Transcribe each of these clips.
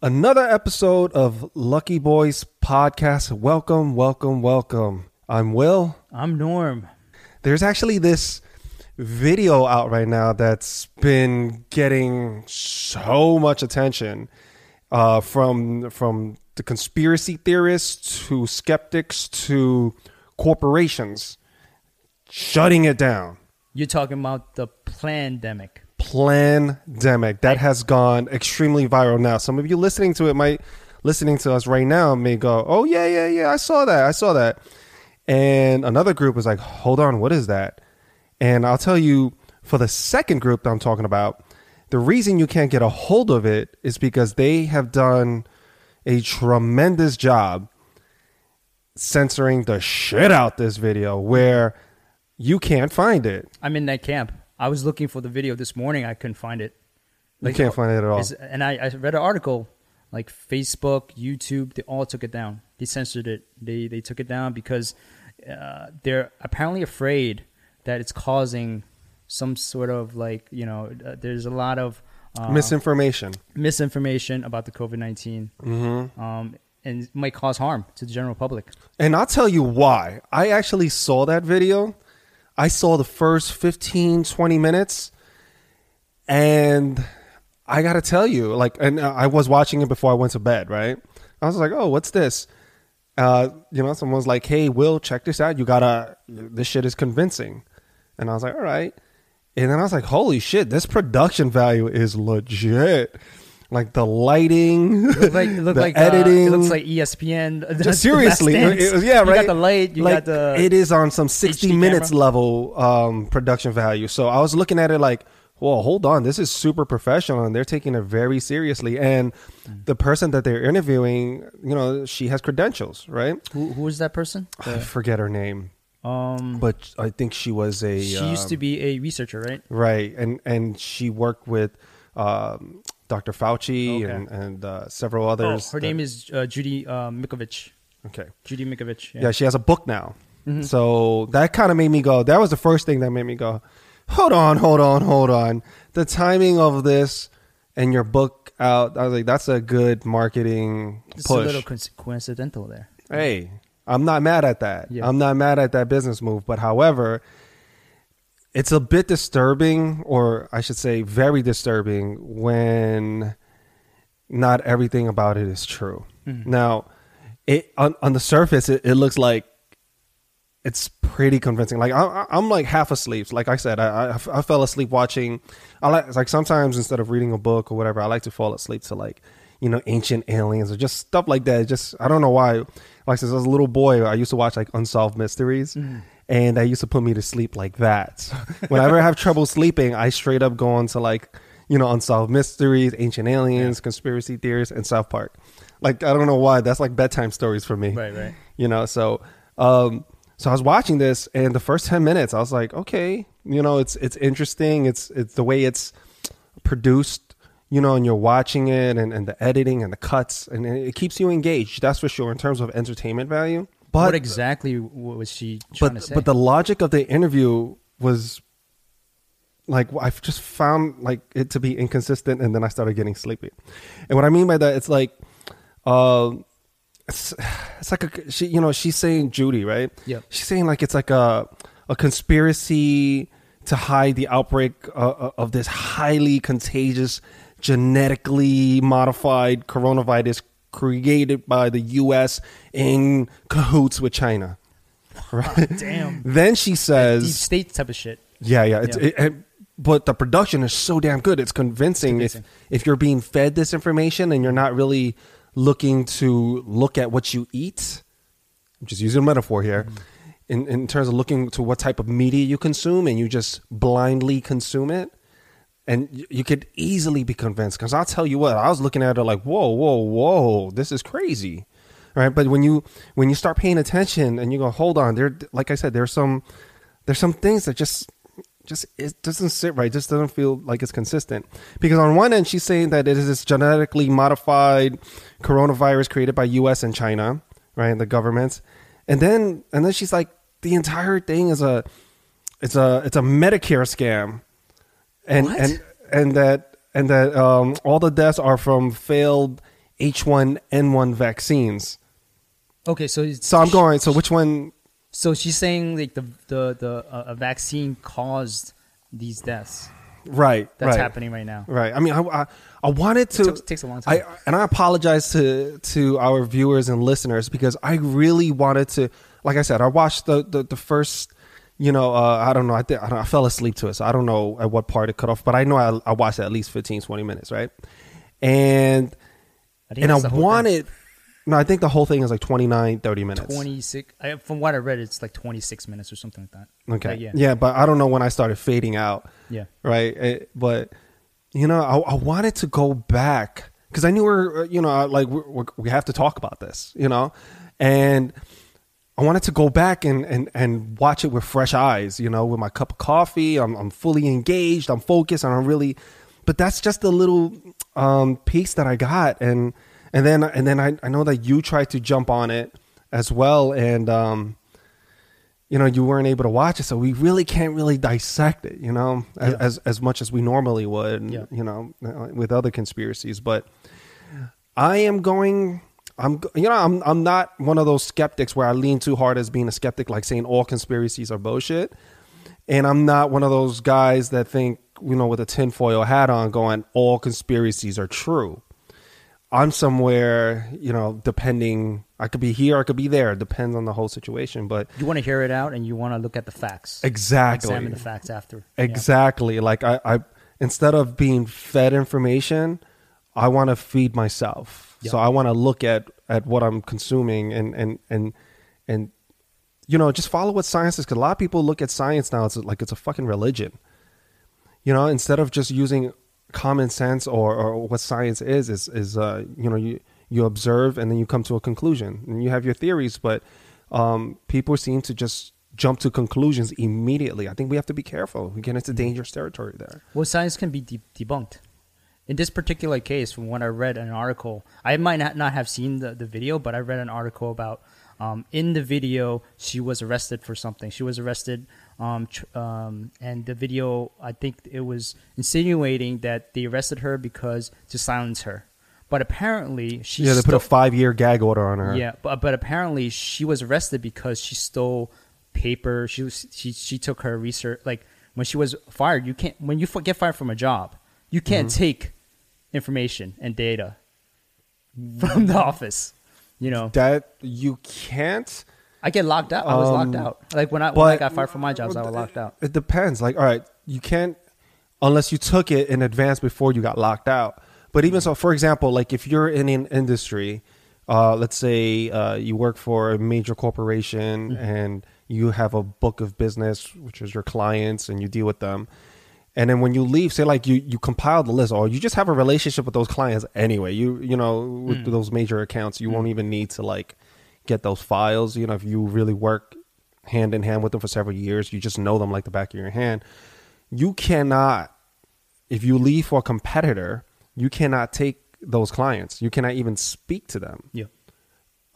Another episode of Lucky Boys Podcast. Welcome, welcome, welcome. I'm Will. I'm Norm. There's actually this video out right now that's been getting so much attention uh, from from the conspiracy theorists to skeptics to corporations shutting it down. You're talking about the pandemic. Plandemic that has gone extremely viral now. Some of you listening to it might listening to us right now may go, "Oh yeah, yeah, yeah, I saw that. I saw that." And another group was like, "Hold on, what is that?" And I'll tell you for the second group that I'm talking about, the reason you can't get a hold of it is because they have done a tremendous job censoring the shit out this video where you can't find it. I'm in that camp. I was looking for the video this morning. I couldn't find it. you can't find it at all. And I, I read an article like Facebook, YouTube, they all took it down. They censored it. They they took it down because uh, they're apparently afraid that it's causing some sort of like you know uh, there's a lot of uh, Misinformation. misinformation about the COVID 19 Mm-hmm. um, and might cause harm to the general public. And I'll tell you why. I actually saw that video. I saw the first 15, 20 minutes. And I got to tell you, like, and I was watching it before I went to bed, right? I was like, oh, what's this? Uh, you know, someone's like, hey, Will, check this out. You got to, this shit is convincing. And I was like, all right. And then I was like, holy shit, this production value is legit. Like the lighting, looked like, looked the like uh, editing. it looks like ESPN. Just seriously, it- yeah, You got the light. You like got the. it is on some 60 HD minutes camera. level um, production value. So I was looking at it like, well, hold on, this is super professional, and they're taking it very seriously. And Mm. the person that they're interviewing, you know, she has credentials, right? who, who is that person? I forget her name, um, but I think she was a. she used to um, be a researcher, right? right, and and she worked with. Um, Dr. Fauci Okay. and, and uh, several Oh, others. her that- name is uh, Judy uh, Mikovits. Okay. Judy Mikovits. Yeah, she has a book now. Mhm. So that kind of made me go. That was the first thing that made me go. Hold on, hold on, hold on. The timing of this and your book out. I was like, that's a good marketing It's a little coincidental there. hey, I'm not mad at that. Yeah. I'm not mad at that business move. But however, it's a bit disturbing, or I should say, very disturbing when not everything about it is true. Mhm. Now, it on, on the surface, it, it looks like it's pretty convincing. Like I, I'm like half asleep. Like I said, I, I, I fell asleep watching. I like like sometimes instead of reading a book or whatever, I like to fall asleep to like you know ancient aliens or just stuff like that. Just I don't know why. Like since I was a little boy, I used to watch like unsolved mysteries. And that used to put me to sleep like that. So whenever I have trouble sleeping, I straight up go on to like, you know, unsolved mysteries, ancient aliens, conspiracy theories, and South Park. Like I don't know why. That's like bedtime stories for me Right, right. you know so um so i was watching this and the first 10 minutes i was like okay you know it's it's interesting it's it's the way it's produced you know and you're watching it and, and the editing and the cuts and it keeps you engaged that's for sure in terms of entertainment value but what exactly was she trying but to say? but the logic of the interview was like I've just found like it to be inconsistent, and then I started getting sleepy. And what I mean by that, it's like, um, it's it's like a she, you know, she's saying Judy, right? Yeah, She's saying like it's like a a conspiracy to hide the outbreak uh, of this highly contagious, genetically modified coronavirus created by the U.S. in cahoots with China. Right. Damn. Then she Deep says, state type of shit. "Yeah, yeah." It's, Yeah. It, it- but the production is so damn good. It's convincing. It's If convincing. if you're being fed this information and you're not really looking to look at what you eat, I'm just using a metaphor here. Mm-hmm. In, in terms of looking to what type of media you consume and you just blindly consume it, and you, could easily be convinced. Because I'll tell you what, I was looking at it like, whoa, whoa, whoa, this is crazy, right? But when you when you start paying attention and you go, hold on, there, like I said, there's some there's some things that just just it doesn't sit right. Just doesn't feel like it's consistent. Because on one end, she's saying that it is this genetically modified coronavirus created by U.S. and China, right, the governments, and then and then she's like, the entire thing is a it's a it's a Medicare scam, and What? and and that and that um, all the deaths are from failed H1N1 vaccines. Okay, so it's- So I'm going. So which one? So she's saying like the the the uh, a vaccine caused these deaths. Right. That's right, happening right now. Right. I mean, I I, I wanted to. It took- takes a long time. I and I apologize to to our viewers and listeners because I really wanted to. Like I said, I watched the the, the first. You know, uh, I don't know. I, think, I, don't, I fell asleep to it, so I don't know at what part it cut off. But I know I, I watched at least 15, 20 minutes, right? And I and I whole thing. wanted. No, I think the whole thing is like 29, 30 minutes. 26 I, from what i read it's like 26 minutes or something like that Okay. Yeah. yeah but I don't know when I started fading out. yeah Right. It- but, you know, I, I wanted to go back because I knew we're, uh, you know, like we we have to talk about this, you know, and I wanted to go back and, and, and watch it with fresh eyes, you know, with my cup of coffee. I'm, I'm fully engaged. I'm focused and I'm really, but that's just a little um, piece that I got. And, and then, and then I, I know that you tried to jump on it as well. And, um, you know, you weren't able to watch it. So we really can't really dissect it, you know, as, Yeah. as, as much as we normally would, Yeah. you know, with other conspiracies. But I am going, I'm, you know, I'm, I'm not one of those skeptics where I lean too hard as being a skeptic, like saying all conspiracies are bullshit. And I'm not one of those guys that think, you know, with a tinfoil hat on going, all conspiracies are true. I'm somewhere, you know, depending, I could be here, I could be there. It depends on the whole situation. But you want to hear it out and you want to look at the facts exactly. examine the facts after Yeah. Exactly. Like I, I instead of being fed information, I want to feed myself. So I want to look at at what I'm consuming and and and and you know just follow what science is. Because a lot of people look at science now. It's like it's a fucking religion. You know, instead of just using common sense or, or what science is, is is uh, you know you you observe and then you come to a conclusion and you have your theories, but um, people seem to just jump to conclusions immediately. I think we have to be careful. We get into dangerous territory there. well science can be de- debunked in this particular case from what i read an article i might not, not have seen the, the video but i read an article about um, in the video she was arrested for something she was arrested um, tr- um, and the video i think it was insinuating that they arrested her because to silence her but apparently she yeah, they put a five year gag order on her. yeah, but but apparently she was arrested because she stole paper. She was she she took her research like when she was fired. You can't when you get fired from a job, you can't Mm-hmm. take information and data from the office. You know, That you can't. I get locked out. I was locked Um, out. Like when I when I got fired from my jobs, I was locked out. It depends. Like, all right, you can't unless you took it in advance before you got locked out. But even so, for example, like if you're in an industry, uh, let's say uh, you work for a major corporation and you have a book of business, which is your clients, and you deal with them. And then when you leave, say like you you compile the list, or you just have a relationship with those clients anyway. You you know with those major accounts, you won't even need to like get those files. You know, if you really work hand in hand with them for several years, you just know them like the back of your hand. You cannot, if you leave for a competitor, you cannot take those clients. You cannot even speak to them Yeah.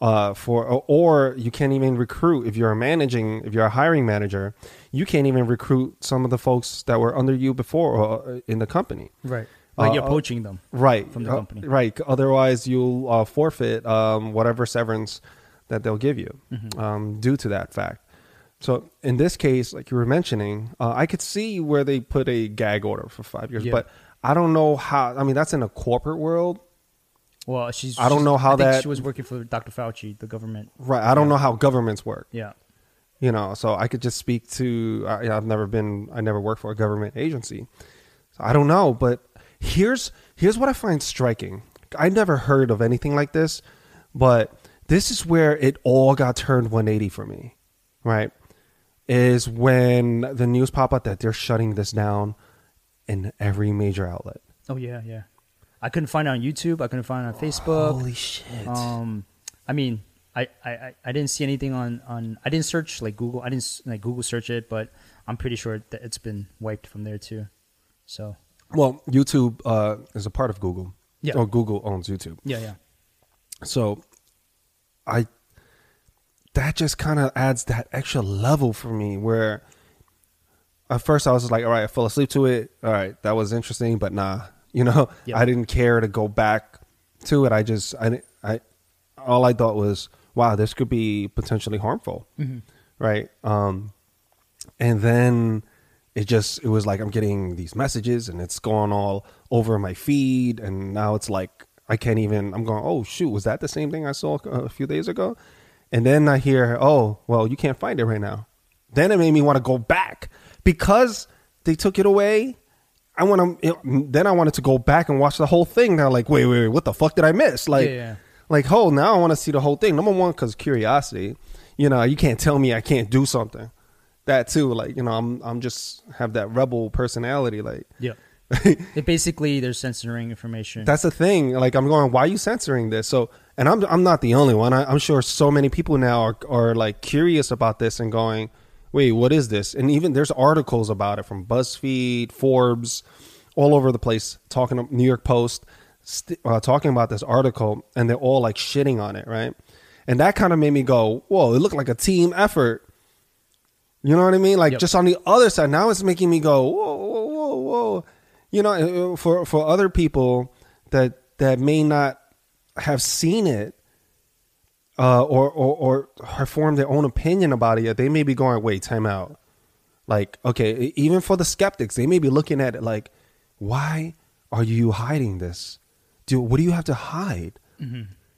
uh, for or, or you can't even recruit if you're a managing if you're a hiring manager you can't even recruit some of the folks that were under you before uh, in the company Right. Like Uh, you're uh, poaching them. right From the Uh, company. right otherwise you'll uh, forfeit um, whatever severance that they'll give you Mm-hmm. um, due to that fact so in this case like you were mentioning uh, i could see where they put a gag order for five years Yeah. but i don't know how i mean that's in a corporate world Well, she's. I don't she's- know how I think that- she was working for Dr. Fauci, the government. right i don't know how governments work Yeah. You know so i could just speak to I, i've never been i never worked for a government agency so i don't know but here's here's what i find striking i never heard of anything like this but this is where it all got turned 180 for me right is when the news pop up that they're shutting this down in every major outlet Oh yeah, yeah. I couldn't find it on YouTube. I couldn't find it on Facebook. holy shit Um, I mean, I, I, I- didn't see anything on, on I didn't search like Google. I didn't like Google search it, but I'm pretty sure that it's been wiped from there too. So well youtube uh, is a part of google Yeah. or google owns youtube yeah, yeah, So I that just kind of adds that extra level for me where at first I was like, all right, I fell asleep to it. All right, that was interesting, but nah, you know, Yeah. I didn't care to go back to it, I just I I all I thought was, wow, this could be potentially harmful, right? Um, and then it just it was like I'm getting these messages and it's going all over my feed, and now it's like I can't even. I'm going, oh shoot, was that the same thing I saw a few days ago? And then I hear, oh well, you can't find it right now. Then it made me want to go back because they took it away. I want to. Then I wanted to go back and watch the whole thing. Now, like, wait, wait, wait, what the fuck did I miss? Like, Yeah, yeah. Like, oh, now I want to see the whole thing. Number one, because curiosity. You know, you can't tell me I can't do something. That too, like, you know, I'm, I'm just have that rebel personality. Like, Yeah. It basically they're censoring information. that's the thing. Like, I'm going, why are you censoring this? So, and I'm, I'm not the only one. I, I'm sure so many people now are, are like curious about this and going, wait, what is this? And even there's articles about it from BuzzFeed, Forbes, all over the place, talking New York Post, st- uh, talking about this article, and they're all like shitting on it, right? And that kind of made me go, whoa, it looked like a team effort. You know what I mean? Like Yep. just on the other side, now it's making me go, whoa, whoa, whoa, whoa. You know, uh, for for other people that that may not have seen it, uh, or, or or have formed their own opinion about it yet, they may be going, wait, time out. Like, okay, even for the skeptics, they may be looking at it like, why are you hiding this? Do what do you have to hide?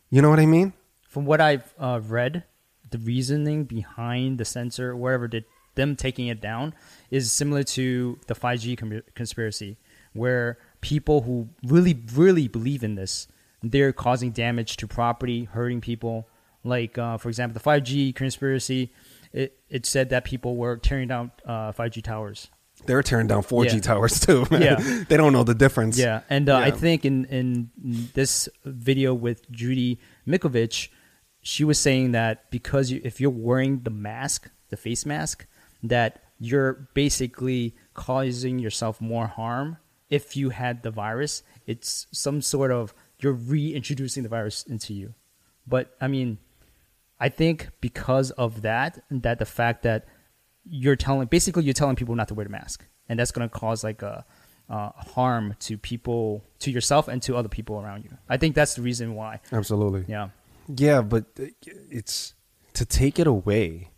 You know what I mean? From what I've uh, read, the reasoning behind the censor, wherever did them taking it down, is similar to the 5G com- conspiracy, where people who really, really believe in this, they're causing damage to property, hurting people. Like, uh, for example, the 5G conspiracy, it, it said that people were tearing down uh, 5G towers. They're tearing down 4G Yeah. towers too. Man. Yeah. they don't know the difference. Yeah, and uh, I think in in this video with Judy Mikovits, she was saying that because you, if you're wearing the mask, the face mask, that you're basically causing yourself more harm. If you had the virus, it's some sort of you're reintroducing the virus into you. But I mean, I think because of that, that the fact that you're telling, basically, you're telling people not to wear the mask, and that's going to cause like a uh, harm to people, to yourself, and to other people around you. I think that's the reason why. Absolutely. Yeah, Yeah, but it's to take it away.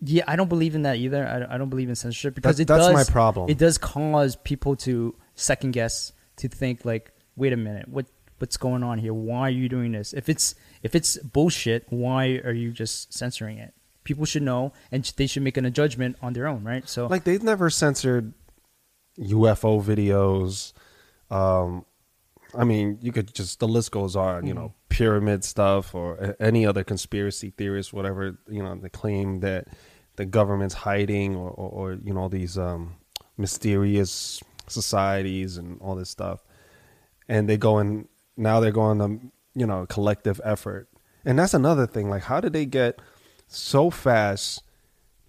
yeah. I don't believe in that either. I, I don't believe in censorship because That- it that's does. my problem. It does cause people to second guess, to think like, wait a minute, what what's going on here? Why are you doing this? If it's if it's bullshit, why are you just censoring it? People should know, and they should make a judgment on their own, right? So, Like they've never censored UFO videos. Um, I mean, you could just the list goes on. You know, pyramid stuff or any other conspiracy theorists, whatever you know, they claim that the government's hiding or, or, or you know these um, mysterious societies and all this stuff, and they go and now they're going to you know collective effort, and that's another thing. Like, how did they get so fast?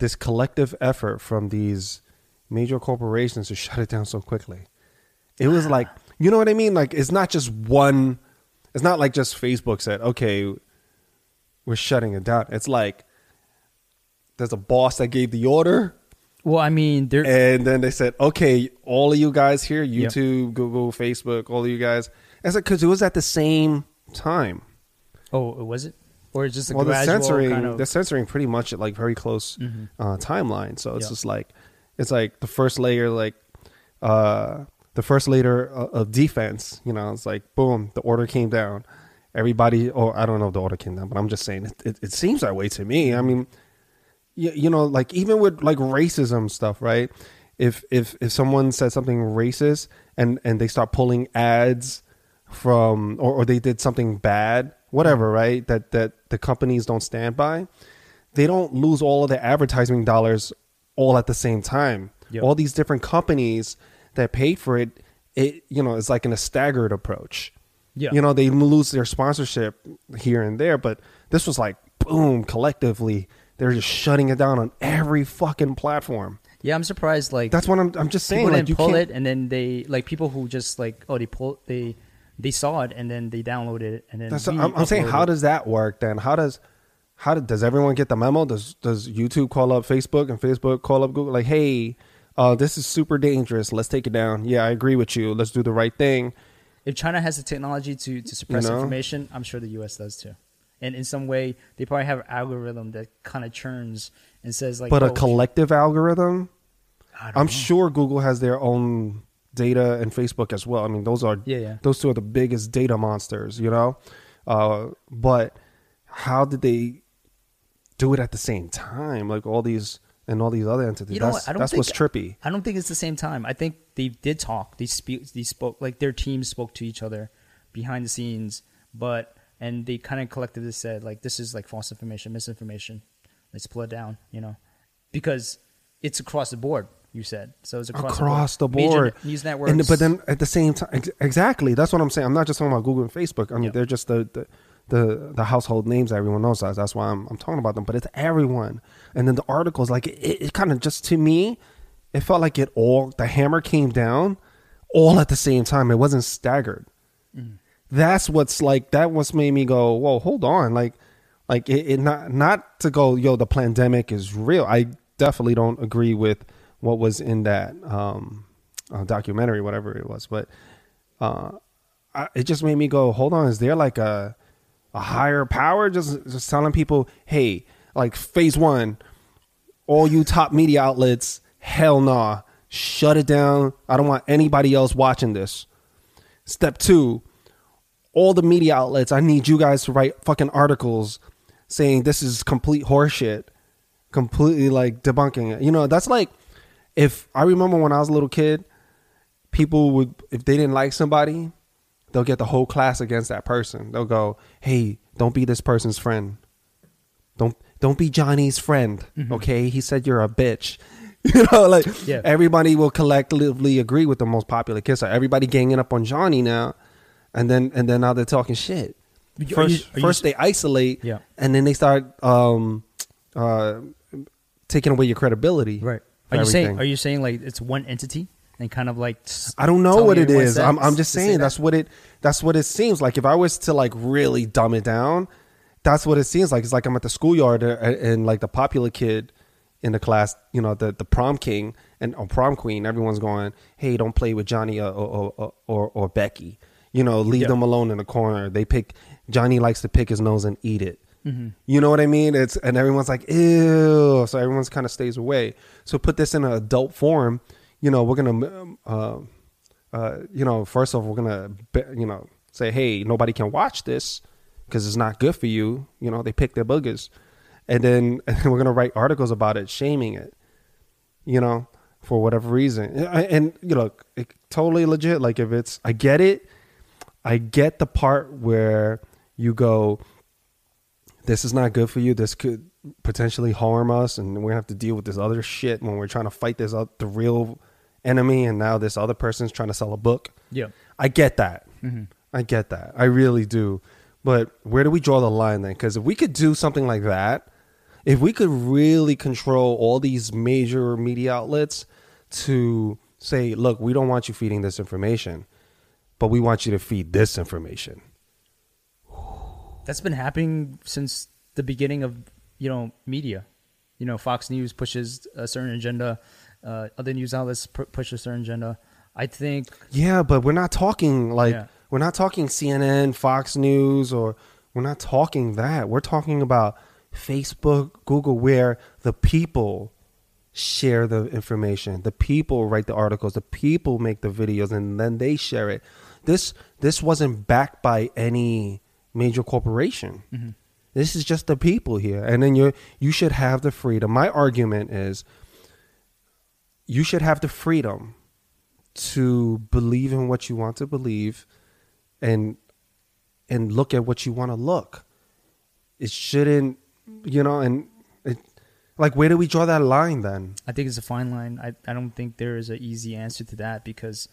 this collective effort from these major corporations to shut it down so quickly. It was like, you know what I mean? Like, it's not just one, it's not like just Facebook said, okay, we're shutting it down. It's like, there's a boss that gave the order, well, I mean, there. and then they said, okay, all of you guys here, Yep. YouTube, Google, Facebook, all of you guys. It's like, because it was at the same time. oh, was it, or it's just a well, the censoring, kind of? the censoring pretty much at like very close Mhm. uh, timeline. So it's Yeah. just like it's like the first layer, like uh, the first layer of, of defense. You know, it's like boom, the order came down. Everybody, or I don't know if the order came down, but I'm just saying it, it, it seems that way to me. I mean, you, you know, like even with like racism stuff, right? If if if someone said something racist and and they start pulling ads from or, or they did something bad, whatever, right? That that the companies don't stand by, they don't lose all of their advertising dollars all at the same time. Yep. All these different companies that paid for it, it you know, it's like in a staggered approach. Yeah. You know, they lose their sponsorship here and there, but this was like boom, collectively, they're just shutting it down on every fucking platform. yeah, I'm surprised. Like That's what I'm I'm just saying. people Like didn't you pull it, and then they like people who just like oh they pull they they saw it and then they downloaded it and then That's, I'm, I'm saying, how it. does that work then? How does how did, does everyone get the memo? Does does YouTube call up Facebook and Facebook call up Google? Like, hey, uh, this is super dangerous. Let's take it down. Yeah, I agree with you. Let's do the right thing. if China has the technology to to suppress know? information, I'm sure the U.S. does too. And in some way, they probably have an algorithm that kind of churns and says like, but a oh, collective algorithm. I'm know. sure Google has their own data and Facebook as well. I mean, those are Yeah, yeah. those two are the biggest data monsters, you know. Uh, but how did they do it at the same time? Like all these and all these other entities. You know that's what? I don't that's think, what's trippy. I don't think it's the same time. I think they did talk. They speak. They spoke like their teams spoke to each other behind the scenes, but and they kind of collectively said like this is like false information, misinformation. Let's pull it down. You know, because it's across the board. You said so. It's across, across the Major board. news networks. And but then at the same time, ex- exactly. That's what I'm saying. I'm not just talking about Google and Facebook. I mean, Yeah. they're just the, the the the household names that everyone knows. That's that's why I'm I'm talking about them. But it's everyone. And then the articles, like it, it kind of just to me, it felt like it all the hammer came down all at the same time. It wasn't staggered. Mm. That's what's like. That what's made me go, whoa, hold on, like. Like it, it not not to go, yo, the pandemic is real. I definitely don't agree with what was in that um, uh, documentary, whatever it was. But uh, I, it just made me go, hold on, is there like a a higher power just just telling people, hey, like phase one, all you top media outlets, hell nah, shut it down. I don't want anybody else watching this. Step two, all the media outlets, I need you guys to write fucking articles saying this is complete horseshit, completely like debunking it. You know, that's like if I remember when I was a little kid, people would if they didn't like somebody, they'll get the whole class against that person. They'll go, "Hey, don't be this person's friend. Don't don't be Johnny's friend." Okay, he said you're a bitch. You know, like Yeah. everybody will collectively agree with the most popular kisser. Everybody ganging up on Johnny now, and then and then now they're talking shit. Are you- First, you- first they isolate, Yeah. and then they start um, uh, taking away your credibility. right. Are you saying? Are you saying like it's one entity and kind of like? I don't know what it is. I'm, I'm just say saying that? that's what it that's what it seems like. If I was to like really dumb it down, that's what it seems like. It's like I'm at the schoolyard uh, and, and like the popular kid in the class, you know, the the prom king and or prom queen. Everyone's going, "Hey, don't play with Johnny or or or, or, or Becky." You know, leave Yeah. them alone in the corner. They pick Johnny likes to pick his nose and eat it. Mm-hmm. You know what I mean? It's and everyone's like, ew. So everyone's kind of stays away. So put this in an adult form. You know, we're gonna, um, uh, uh, you know, first off, we're gonna, you know, say, hey, nobody can watch this because it's not good for you. You know, they pick their boogers, and then and we're gonna write articles about it, shaming it. You know, for whatever reason, and, and you know, it, totally legit. Like if it's, I get it. I get the part where you go, this is not good for you. This could potentially harm us, and we're gonna have to deal with this other shit when we're trying to fight this uh, the real enemy, and now this other person's trying to sell a book. Yeah. I get that. Mhm. I get that. I really do. But where do we draw the line then? Because if we could do something like that, if we could really control all these major media outlets to say, look, we don't want you feeding this information, but we want you to feed this information. That's been happening since the beginning of you know media. You know, Fox News pushes a certain agenda. Uh, other news outlets pu- push a certain agenda. I think Yeah, but we're not talking like Yeah. we're not talking CNN, Fox News, or we're not talking that. We're talking about Facebook, Google, where the people share the information. The people write the articles. The people make the videos, and then they share it. This this wasn't backed by any major corporation. Mm-hmm. This is just the people here, and then you you should have the freedom. My argument is, you should have the freedom to believe in what you want to believe and and look at what you want to look it shouldn't you know and it, like where do we draw that line then I think it's a fine line. I, I don't think there is an easy answer to that because,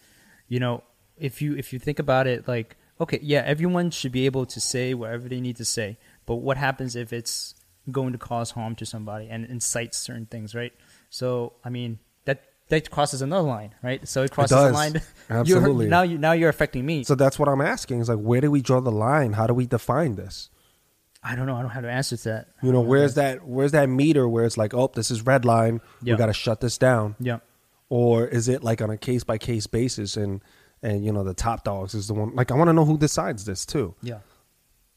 you know, if you if you think about it, like okay, yeah, everyone should be able to say whatever they need to say, but what happens if it's going to cause harm to somebody and incites certain things, right? So I mean that that crosses another line, right? So it crosses does. a line. Absolutely. You're, now you now you're affecting me. so that's what i'm asking is like where do we draw the line how do we define this I don't know. I don't have an answer to that. you know where's that where's that meter where it's like oh this is red line Yeah. we got to shut this down Yeah. or is it like on a case by case basis and and you know the top dogs is the one. Like I want to know who decides this too. Yeah.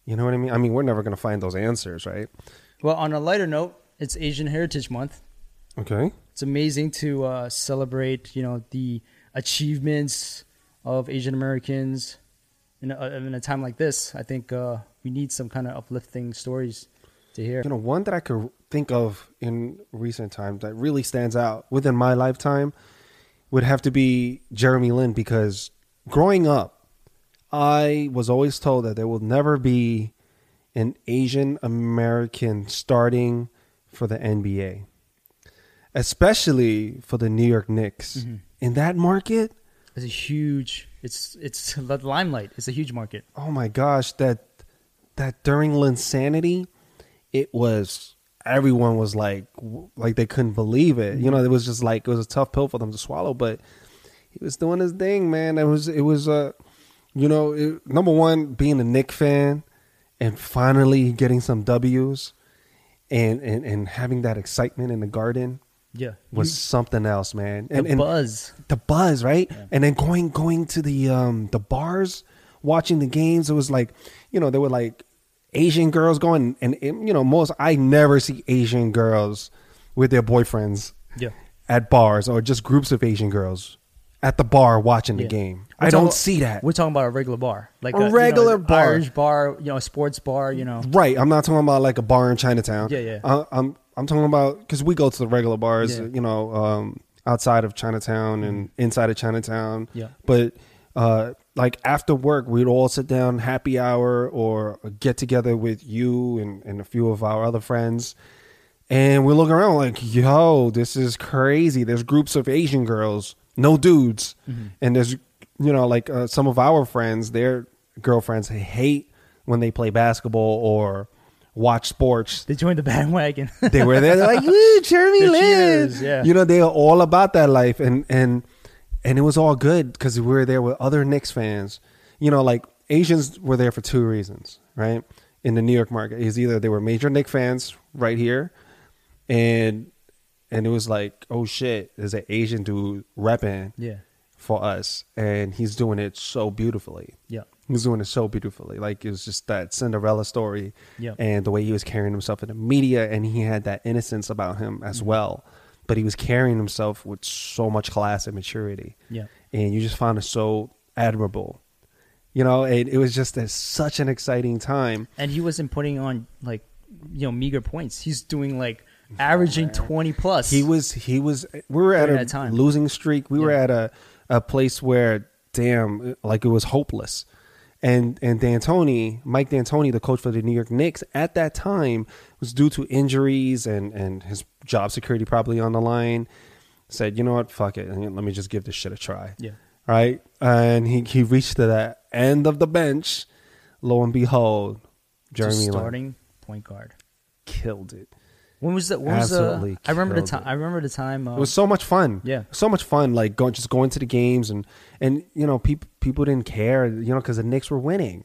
You know what I mean? I mean, we're never gonna find those answers, right? Well, on a lighter note, it's Asian Heritage Month. Okay. It's amazing to uh, celebrate, you know, the achievements of Asian Americans in a, in a time like this. I think uh, we need some kind of uplifting stories to hear. You know, one that I could think of in recent times that really stands out within my lifetime would have to be Jeremy Lin because growing up, I was always told that there will never be an Asian American starting for the NBA, especially for the New York Knicks. Mm-hmm. In that market, It's a huge. It's it's the limelight. It's a huge market. oh my gosh, that that during Linsanity, it was everyone was like like they couldn't believe it. You know, it was just like it was a tough pill for them to swallow, but he was doing his thing, man. It was it was uh you know, it, number one being a Knick fan and finally getting some W's and and and having that excitement in the garden Yeah, was You- something else, man. the And, and buzz. the buzz, right? And then going going to the um the bars, watching the games. It was like, you know, there were like Asian girls going, and, and, you know, most I never see Asian girls with their boyfriends Yeah. at bars or just groups of Asian girls at the bar watching the Yeah. game. I don't see that. We're talking about a regular bar, like A you know, regular bar. Irish bar, you know, a sports bar. You know, Right. I'm not talking about like a bar in Chinatown. Yeah, yeah. I, I'm I'm talking about because we go to the regular bars, Yeah. you know, um, outside of Chinatown and inside of Chinatown. Yeah. But uh, like after work, we'd all sit down, happy hour, or get together with you and, and a few of our other friends. And we look around like, yo, this is crazy. There's groups of Asian girls, no dudes. And there's, you know, like uh, some of our friends, their girlfriends hate when they play basketball or watch sports. they joined the bandwagon. They were there, they're like, woo, Jeremy Lin. yeah. You know, they are all about that life. And, and, and it was all good because we were there with other Knicks fans. You know, like Asians were there for two reasons, right? In the New York market, is either they were major Knicks fans right here, and and it was like, oh shit, there's an Asian dude repping yeah, for us, and he's doing it so beautifully. yeah, He was doing it so beautifully. Like it was just that Cinderella story, Yeah. and the way he was carrying himself in the media, and he had that innocence about him as Mm-hmm. well. But he was carrying himself with so much class and maturity, yeah. and you just found it so admirable. You know, and it was just a, such an exciting time. And he wasn't putting on like you know meager points. He's doing like averaging twenty plus. He was he was we were at a time. losing streak. We were at a a place where damn like it was hopeless. And and D'Antoni, Mike D'Antoni, the coach for the New York Knicks at that time was due to injuries and and his job security probably on the line. Said, "You know what? Fuck it. Let me just give this shit a try." Yeah. Right? And he he reached to that end of the bench. Lo and behold, Jeremy Just Lin starting point guard. killed it. When was the when was the? I remember the time. I remember the time. Uh, It was so much fun. Yeah. so much fun. Like going, just going to the games and and you know, people people didn't care, you know, because the Knicks were winning,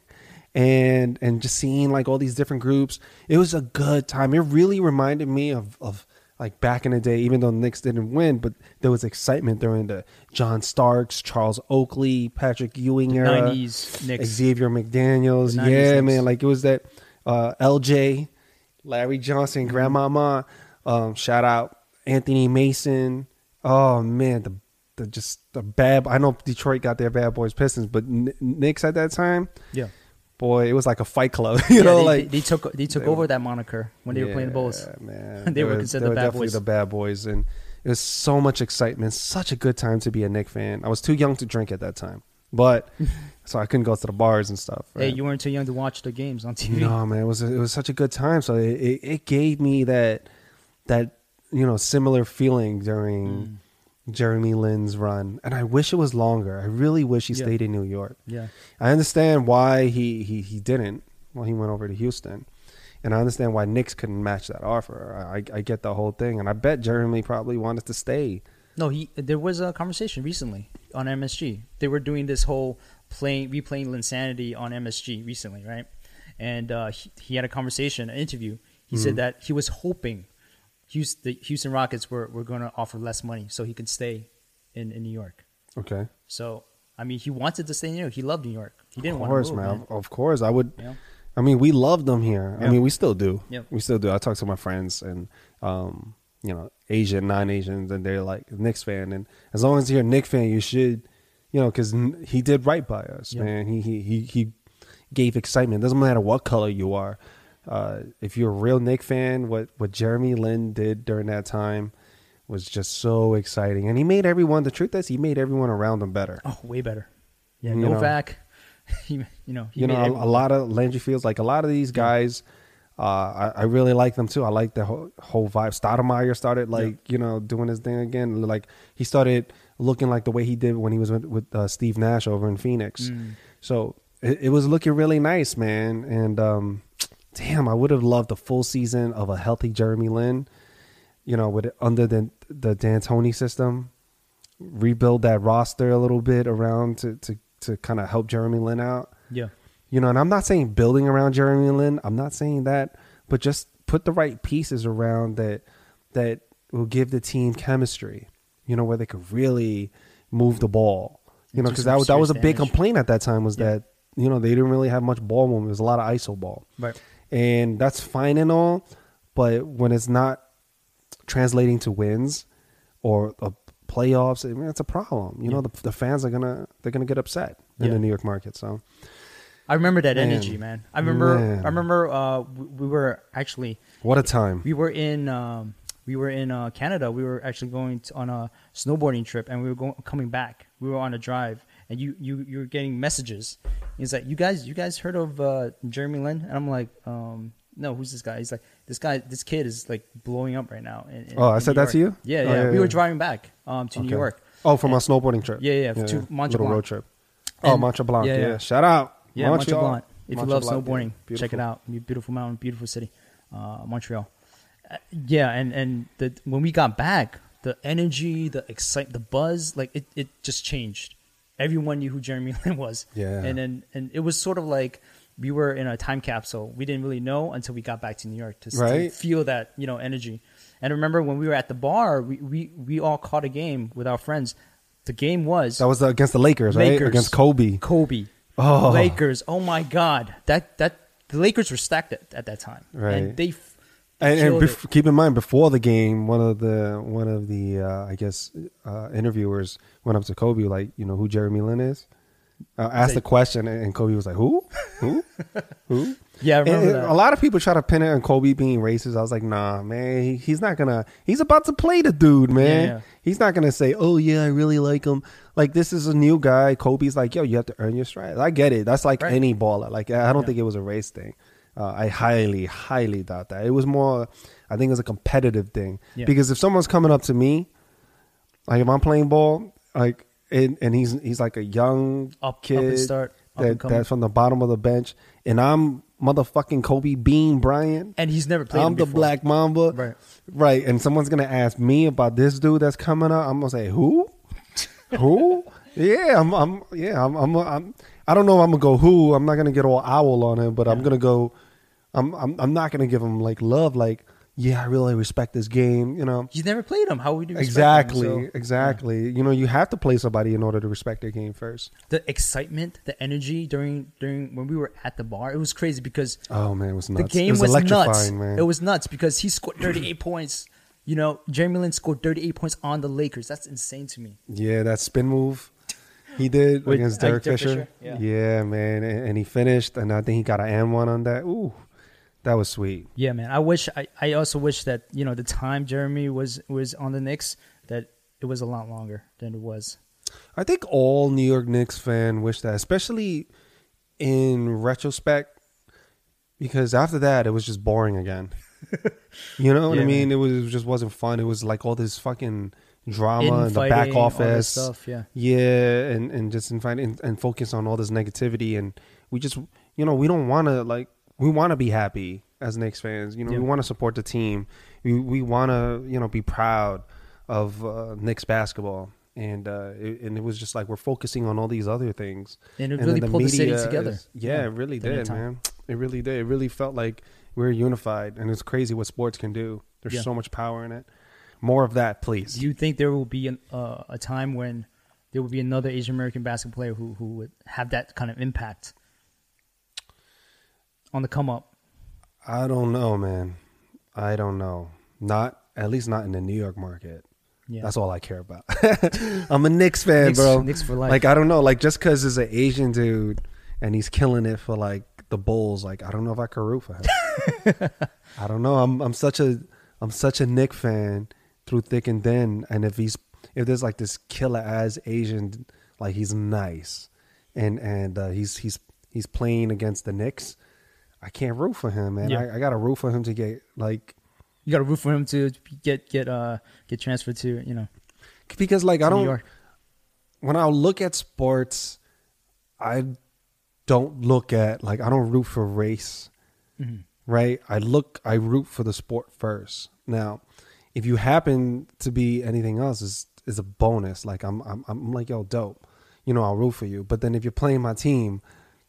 and and just seeing like all these different groups. It was a good time. It really reminded me of of like back in the day, even though the Knicks didn't win, but there was excitement during the John Starks, Charles Oakley, Patrick Ewing era, nineties Knicks. Xavier McDaniels. The 90s Yeah, Knicks. man. Like it was that uh, LJ, Larry Johnson, Grandmama. Um, shout out Anthony Mason. Oh man, the the just the bad. I know Detroit got their bad boys Pistons, but Kn- Knicks at that time, Yeah. boy, it was like a fight club. You yeah, know, they, like they, they took they took they over were- that moniker when they were playing the Bulls. Yeah, Man, They were considered they the bad definitely boys. the bad boys, and it was so much excitement. Such a good time to be a Knick fan. I was too young to drink at that time, but so I couldn't go to the bars and stuff. Hey, you weren't too young to watch the games on TV. No, man, it was it was such a good time. So it, it, it gave me that that you know similar feeling during Mm. Jeremy Lin's run, and I wish it was longer. I really wish he Yeah. stayed in New York. Yeah. I understand why he he he didn't. Well, he went over to Houston, and I understand why Knicks couldn't match that offer. I I get the whole thing, and I bet Jeremy probably wanted to stay. No, he. There was a conversation recently on MSG. They were doing this whole playing replaying Linsanity on MSG recently, right? And uh, he, he had a conversation, an interview. He said that he was hoping Houston, the Houston Rockets were, were going to offer less money so he could stay in, in New York. Okay. So I mean, he wanted to stay in New York. He loved New York. He didn't of want course, to move, man. man. Of course, I would. Yeah. I mean, we loved them here. I mean, we still do. Yep. We still do. I talk to my friends and, um, you know, Asian, non-Asians, and they're like Knicks fan. And as long as you're a Knicks fan, you should, you know, because he did right by us, Yeah. man. He he he he gave excitement. Doesn't matter what color you are. Uh, if you're a real Knick fan, what what Jeremy Lin did during that time was just so exciting, and he made everyone. The truth is, he made everyone around him better. Oh, way better. Yeah, You. Novak. he, you know, he you know, a, a lot of Landry Fields, like a lot of these guys, uh, I, I really like them too. I like the whole, whole vibe. Stoudemire started like you know doing his thing again. Like he started looking like the way he did when he was with, with uh, Steve Nash over in Phoenix. Mm. So it, it was looking really nice, man. And um, damn, I would have loved a full season of a healthy Jeremy Lin. You know, with under the the D'Antoni system, rebuild that roster a little bit around to to to kind of help Jeremy Lin out. Yeah. You know, and I'm not saying building around Jeremy Lin. I'm not saying that, but just put the right pieces around that that will give the team chemistry. You know, where they could really move the ball. You know, because that was that was a big damage. complaint at that time was Yeah. that you know they didn't really have much ball movement. There's a lot of iso ball, Right. and that's fine and all, but when it's not translating to wins or uh, playoffs, I mean, it's a problem. You know, the, the fans are gonna they're gonna get upset in Yeah. the New York market. So I remember that Man. energy, man. I remember. Man. I remember. Uh, we, we were actually what a time! we were in um, we were in uh, Canada. We were actually going to, on a snowboarding trip, and we were going coming back. We were on a drive, and you you you were getting messages. He's like, "You guys, you guys heard of uh, Jeremy Lin?" And I'm like, um, "No, who's this guy?" He's like, "This guy, this kid is like blowing up right now." In, in- Oh, I said New that to you? Yeah, Oh, yeah. yeah, we yeah. were driving back um, to New York. Oh, from And- our snowboarding trip. Yeah, yeah, to Mont little Blanc. road trip. Oh, Mont Blanc. yeah, Yeah, yeah. shout out. Yeah, Mont Montreal. Blanc. If Mont you love Blanc, snowboarding, yeah, check it out. Beautiful mountain, beautiful city, uh, Montreal. Uh, yeah, and and the when we got back, the energy, the excite, the buzz, like it, it just changed. Everyone knew who Jeremy Lin was. Yeah. and then and it was sort of like we were in a time capsule. We didn't really know until we got back to New York to, to feel that you know energy. And I remember when we were at the bar, we, we, we all caught a game with our friends. The game was That was against the Lakers, right? Against Kobe. Kobe. Oh. Lakers. Oh my God. That that the Lakers were stacked at, at that time. Right. And they, And, and bef- keep in mind, before the game, one of the one of the uh, I guess uh, interviewers went up to Kobe like, you know who Jeremy Lin is? Uh, asked the question, and Kobe was like, "Who? Who? Who?" Yeah, I remember And- that. a lot of people try to pin it on Kobe being racist. I was like, nah, man, he, he's not gonna. He's about to play the dude, man. Yeah, yeah. He's not gonna say, oh yeah, I really like him. Like this is a new guy. Kobe's like, yo, you have to earn your stripes. I get it. That's like Right. any baller. Like I don't Yeah. think it was a race thing. Uh, I highly, highly doubt that. It was more. I think it was a competitive thing. Yeah. Because if someone's coming up to me, like if I'm playing ball, like and, and he's he's like a young Up- up kid and start, that, that's from the bottom of the bench, and I'm motherfucking Kobe Bean Bryant. and he's never played. I'm the. Black Mamba, Right. Right, and someone's gonna ask me about this dude that's coming up. I'm gonna say who, who? Yeah, I'm. I'm. Yeah, I'm. I'm. I'm I don't know. if I'm gonna go who. I'm not gonna get all owl on him, but I'm gonna go. I'm. I'm. I'm not gonna give him like love. Like, yeah, I really respect this game. You know. you never played him. How would you respect Exactly. him? So, exactly. You know, you have to play somebody in order to respect their game first. the excitement, the energy during during when we were at the bar, it was crazy because Oh man, it was the nuts. game it was, was, nuts. man. It was nuts because he scored 38 points. You know, Jeremy Lin scored 38 points on the Lakers. That's insane to me. Yeah, that spin move he did With, against Derek Derek Fisher. Fisher, yeah. man, and, and he finished, and I think he got an and one on that. Ooh, that was sweet. Yeah, man. I wish. I, I also wish that you know the time Jeremy was was on the Knicks that it was a lot longer than it was. I think all New York Knicks fan wish that, especially in retrospect, because after that it was just boring again. you know what I Yeah, mean? It was it just wasn't fun. It was like all this fucking drama in the back office. stuff. Yeah, Yeah, and and just invite and, and focus on all this negativity, and we just you know we don't want to like we want to be happy as Knicks fans. You know Yeah. we want to support the team. We we want to you know be proud of uh, Knicks basketball, and uh, it, and it was just like we're focusing on all these other things. and it And really then pulled the city together. is- yeah, it really did, man. It really did. It really felt like we were unified, and it's crazy what sports can do. There's Yeah. so much power in it. More of that, please. Do you think there will be an, uh, a time when there will be another Asian American basketball player who who would have that kind of impact on the come up. I don't know, man. I don't know. Not at least not in the New York market. Yeah, That's all I care about. I'm a Knicks fan, Knicks- bro. Knicks for life. Like I don't know, like just because it's an Asian dude and he's killing it for like the Bulls, like I don't know if I could root for him. I don't know. I'm I'm such a I'm such a Knick fan through thick and thin, and if he's if there's like this killer ass Asian, like he's nice, and and uh, he's he's he's playing against the Knicks, I can't root for him, man. Yeah. I, I gotta root for him to get like you got to root for him to get get uh get transferred to you know because like I don't when I look at sports, I don't look at like I don't root for race, Mhm. right? I look, I root for the sport first. Now, if you happen to be anything else, is is a bonus. Like I'm, I'm, I'm like yo, dope. You know, I'll root for you. But then if you're playing my team,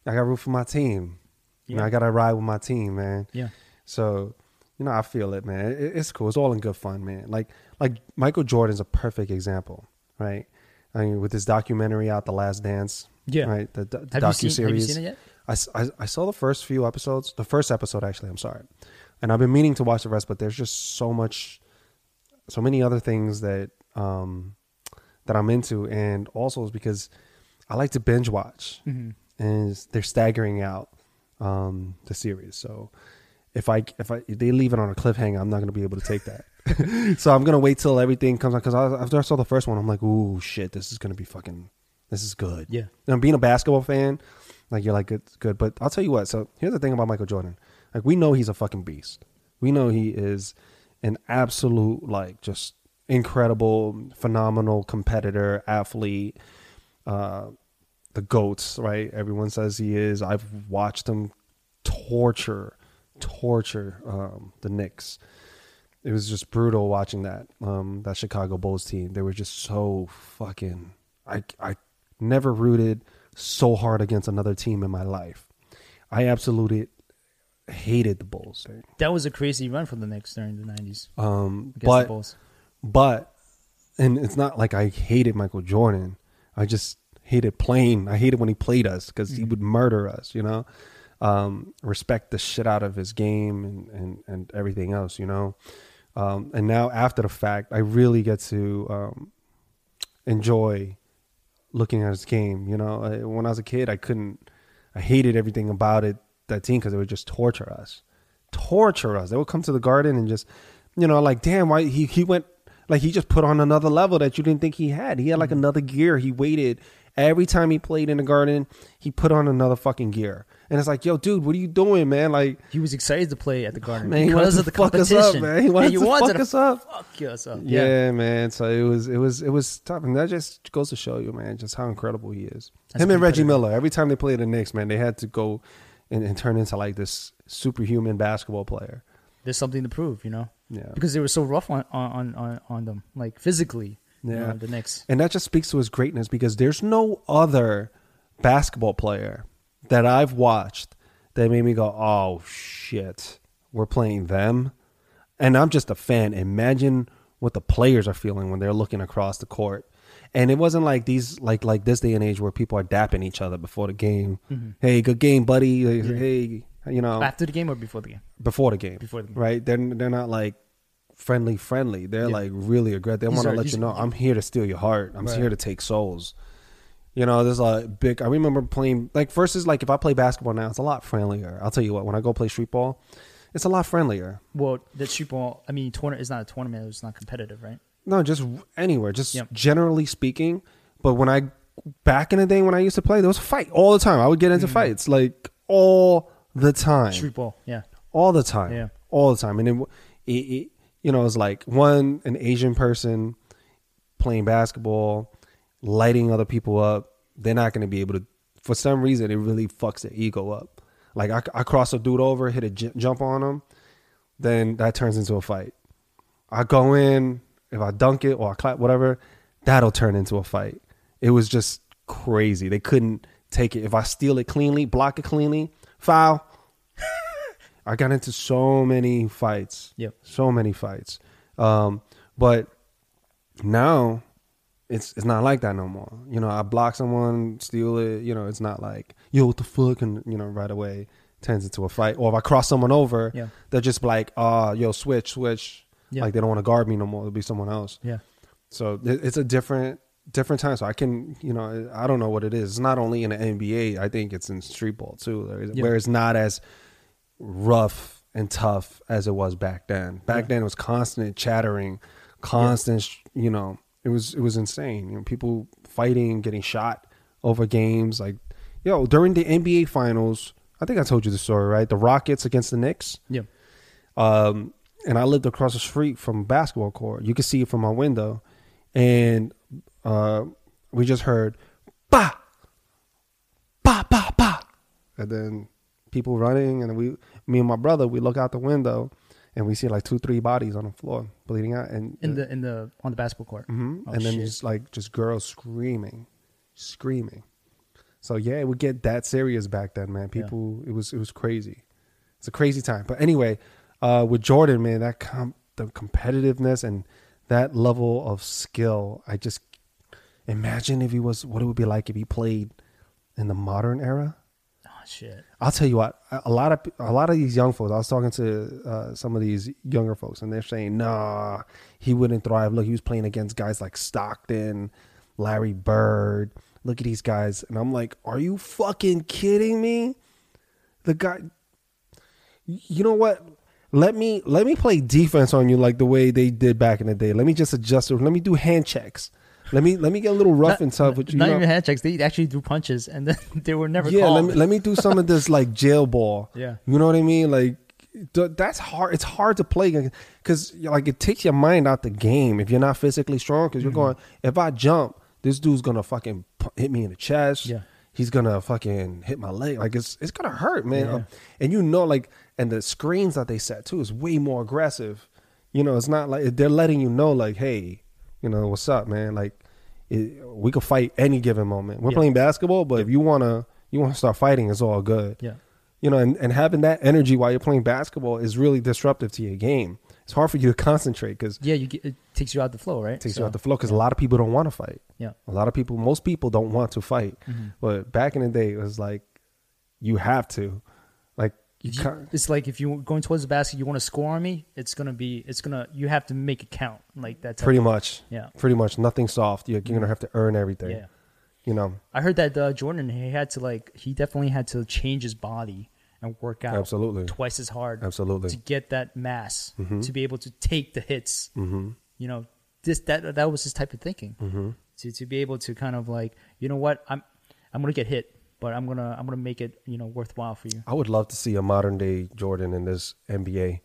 I got to root for my team. You know, I got to ride with my team, man. Yeah, So, you know, I feel it, man. It, it's cool. It's all in good fun, man. Like, like Michael Jordan's a perfect example, right? I mean, with his documentary out, The Last Dance, yeah. right? The, the, the Have you seen? docu series. yet? I, I- I saw the first few episodes, the first episode actually. I'm sorry, and I've been meaning to watch the rest, but there's just so much, so many other things that um that I'm into, and also is because I like to binge watch, Mm-hmm. and they're staggering out um the series. So if I if I if they leave it on a cliffhanger, I'm not gonna be able to take that. so I'm gonna wait till everything comes out because after I saw the first one, I'm like, ooh shit, this is gonna be fucking, this is good. Yeah, And being a basketball fan, like you're like good, good. But I'll tell you what. So here's the thing about Michael Jordan. Like we know he's a fucking beast. We know he is an absolute like just incredible, phenomenal competitor, athlete. Uh, the goats, right? Everyone says he is. I've watched him torture, torture um, the Knicks. It was just brutal watching that um, that Chicago Bulls team. They were just so fucking. I I never rooted so hard against another team in my life. I absolutely hated the Bulls. that was a crazy run for the Knicks during the '90s Um, but Bulls. but and it's not like I hated Michael Jordan. I just hated playing. I hated when he played us because he would murder us. You know, um, respect the shit out of his game and and and everything else. You know, um, and now after the fact, I really get to um, enjoy looking at his game. You know, I, when I was a kid, I couldn't. I hated everything about it that team because they would just torture us, torture us. They would come to the garden and just, you know, like damn, why he he went like he just put on another level that you didn't think he had. He had like another gear. He waited every time he played in the garden. He put on another fucking gear, and it's like, yo, dude, what are you doing, man? Like. He was excited to play at the Garden Man, he wanted because to of the fuck us up, man. He wanted Yeah, to fuck to us up. Fuck us up. Yeah, Yeah, man. So it was, it was, it was tough, and that just goes to show you, man, just how incredible he is. As Him and Reggie. Miller. Every time they played the Knicks, man, they had to go and, and turn into like this superhuman basketball player. there's something to prove, you know, Yeah, because they were so rough on on on, on them, like physically. Yeah. the Knicks. and that just speaks to his greatness because there's no other basketball player that I've watched that made me go, "Oh shit, we're playing them," and I'm just a fan. Imagine what the players are feeling when they're looking across the court. And it wasn't like these, like like this day and age where people are dapping each other before the game. Mm-hmm. Hey, good game, buddy. Hey, you know, After the game or before the game? before the game. Before the game. right? They're they're not like friendly, friendly. They're Yeah. like really aggressive. They want to let you know, I'm here to steal your heart. I'm Right. here to take souls. You know, there's a big. I remember playing like versus like if I play basketball now, it's a lot friendlier. I'll tell you what, when I go play street ball, it's a lot friendlier. Well, the street ball. I mean, tournament is not a tournament. It's not competitive, right? No, just anywhere, just Yep. generally speaking. But when I back in the day when I used to play, there was a fight all the time. I would get into mm-hmm. fights like all the time, Street ball. Yeah. all the time, Yeah. all the time. And it, it, it, you know, it's like one an Asian person playing basketball, lighting other people up. They're not going to be able to. For some reason, it really fucks their ego up. Like I, I cross a dude over, hit a j- jump on him, then that turns into a fight. I go in, if I dunk it or I clap, whatever, that'll turn into a fight. It was just crazy. They couldn't take it. If I steal it cleanly, block it cleanly, foul. I got into so many fights. Yep. So many fights. Um, but now it's it's not like that no more. You know, I block someone, steal it. You know, it's not like yo, what the fuck, and you know, right away turns into a fight. Or if I cross someone over, Yeah. they're just like, uh, yo, switch, switch. Yeah. Like they don't want to guard me no more. It'll be someone else. Yeah. So it's a different different time. So I can, you know, I don't know what it is. It's not only in the NBA. I think it's in street ball too, Yeah. where it's not as rough and tough as it was back then. Back Yeah. then, it was constant chattering, constant. You know, it was it was insane. You know, people fighting, getting shot over games. Like, yo, during the NBA finals, I think I told you the story, right? The Rockets against the Knicks. Yeah. Um, and I lived across the street from a basketball court. You could see it from my window, and uh, we just heard bah, bah, bah, bah, and then people running, and we, me and my brother, we look out the window, and we see like two, three bodies on the floor bleeding out, and In the in the on the basketball court. Mhm. Oh, and then shit. just like just girls screaming, screaming. So yeah, it would get that serious back then, man. Yeah. People, it was it was crazy. It's a crazy time. But anyway, uh, with Jordan, man, that com- the competitiveness and that level of skill, I just imagine if he was what it would be like if he played in the modern era. Shit. I'll tell you what, a a lot of a lot of these young folks. I was talking to uh, some of these younger folks, and they're saying, "Nah, he wouldn't thrive." Look, he was playing against guys like Stockton, Larry Bird. Look at these guys, and I'm like, "Are you fucking kidding me?" The guy, you know what? Let me let me play defense on you like the way they did back in the day. Let me just adjust it. Let me do hand checks. Let me let me get a little rough Not- and tough with you. Not know? even hand checks. They actually threw punches, and then they were never yeah, called. let me let me do some of this like jail ball. Yeah. you know what I mean. Like that's hard. It's hard to play because like it takes your mind out the game if you're not physically strong. Because Mm-hmm. you're going, if I jump, this dude's gonna fucking hit me in the chest. Yeah. he's gonna fucking hit my leg. Like it's it's gonna hurt, man. Yeah. Um, and you know, like, and the screens that they set too is way more aggressive. You know, it's not like they're letting you know, like, hey, you know, what's up, man? Like, it, we could fight any given moment. We're Yeah. playing basketball, but if you wanna you wanna start fighting, it's all good. Yeah. You know, and, and having that energy while you're playing basketball is really disruptive to your game. It's hard for you to concentrate because Yeah, you get, it takes you out the flow, right? takes So, you out the flow. Because a lot of people don't want to fight. Yeah. A lot of people, most people don't want to fight. Mhm. But back in the day, it was like you have to, you it's like if you're going towards the basket, you want to score on me. It's gonna be. It's gonna. You have to make it count. Like that's Pretty much, Yeah. pretty much nothing soft. You're, you're gonna have to earn everything. Yeah. You know, I heard that uh, Jordan he had to like he definitely had to change his body and work out Absolutely. twice as hard absolutely. to get that mass Mhm. to be able to take the hits. Mm-hmm. You know, this that that was his type of thinking Mm-hmm. to to be able to kind of like you know what I'm I'm gonna get hit, but I'm gonna I'm gonna make it you know worthwhile for you. I would love to see a modern day Jordan in this NBA.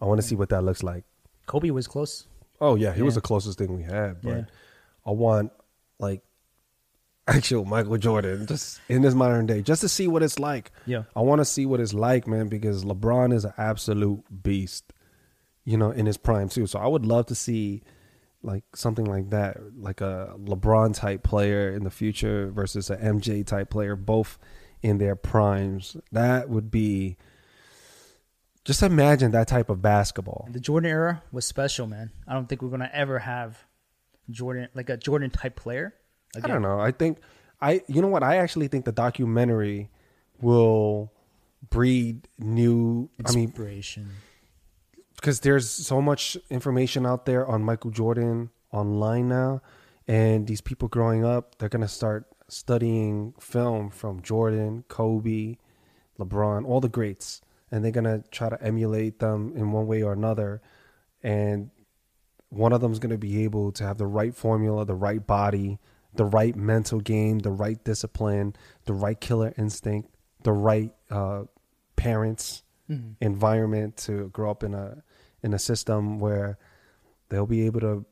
I want to see what that looks like. Kobe was close. Oh yeah, he was the closest thing we had, but Yeah. I want like actual Michael Jordan just in this modern day, just to see what it's like. Yeah. I want to see what it's like, man, because LeBron is an absolute beast, you know, in his prime too. So I would love to see like something like that, like a LeBron type player in the future versus a MJ type player, both in their primes. That would be just imagine that type of basketball. The Jordan era was special, man. I don't think we're gonna ever have Jordan like a Jordan type player. I don't know. I think I you know what? I actually think the documentary will breed new I mean Inspiration. Because there's so much information out there on Michael Jordan online now and these people growing up they're to start studying film from Jordan, Kobe, LeBron, all the greats and they're to try to emulate them in one way or another and one of them is going to be able to have the right formula, the right body, the right mental game, the right discipline, the right killer instinct, the right uh, parents, Mhm. environment to grow up in a in a system where they'll be able to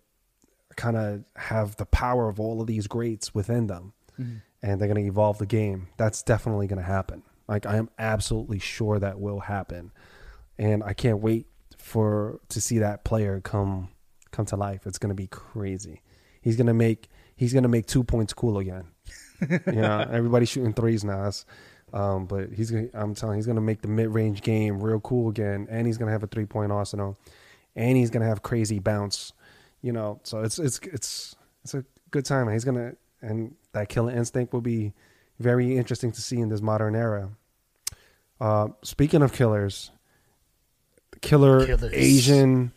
kind of have the power of all of these greats within them, Mhm. and they're going to evolve the game. That's definitely going to happen. Like I am absolutely sure that will happen, and I can't wait for to see that player come come to life. It's going to be crazy. He's going to make he's going to make two points cool again. you know, everybody's shooting threes now. That's, um, but he's gonna, I'm telling you, he's going to make the mid range game real cool again, and he's going to have a three point arsenal, and he's going to have crazy bounce. You know, so it's it's it's it's a good time. He's gonna and that killer instinct will be very interesting to see in this modern era. Uh, speaking of killers, killer Killers. Asian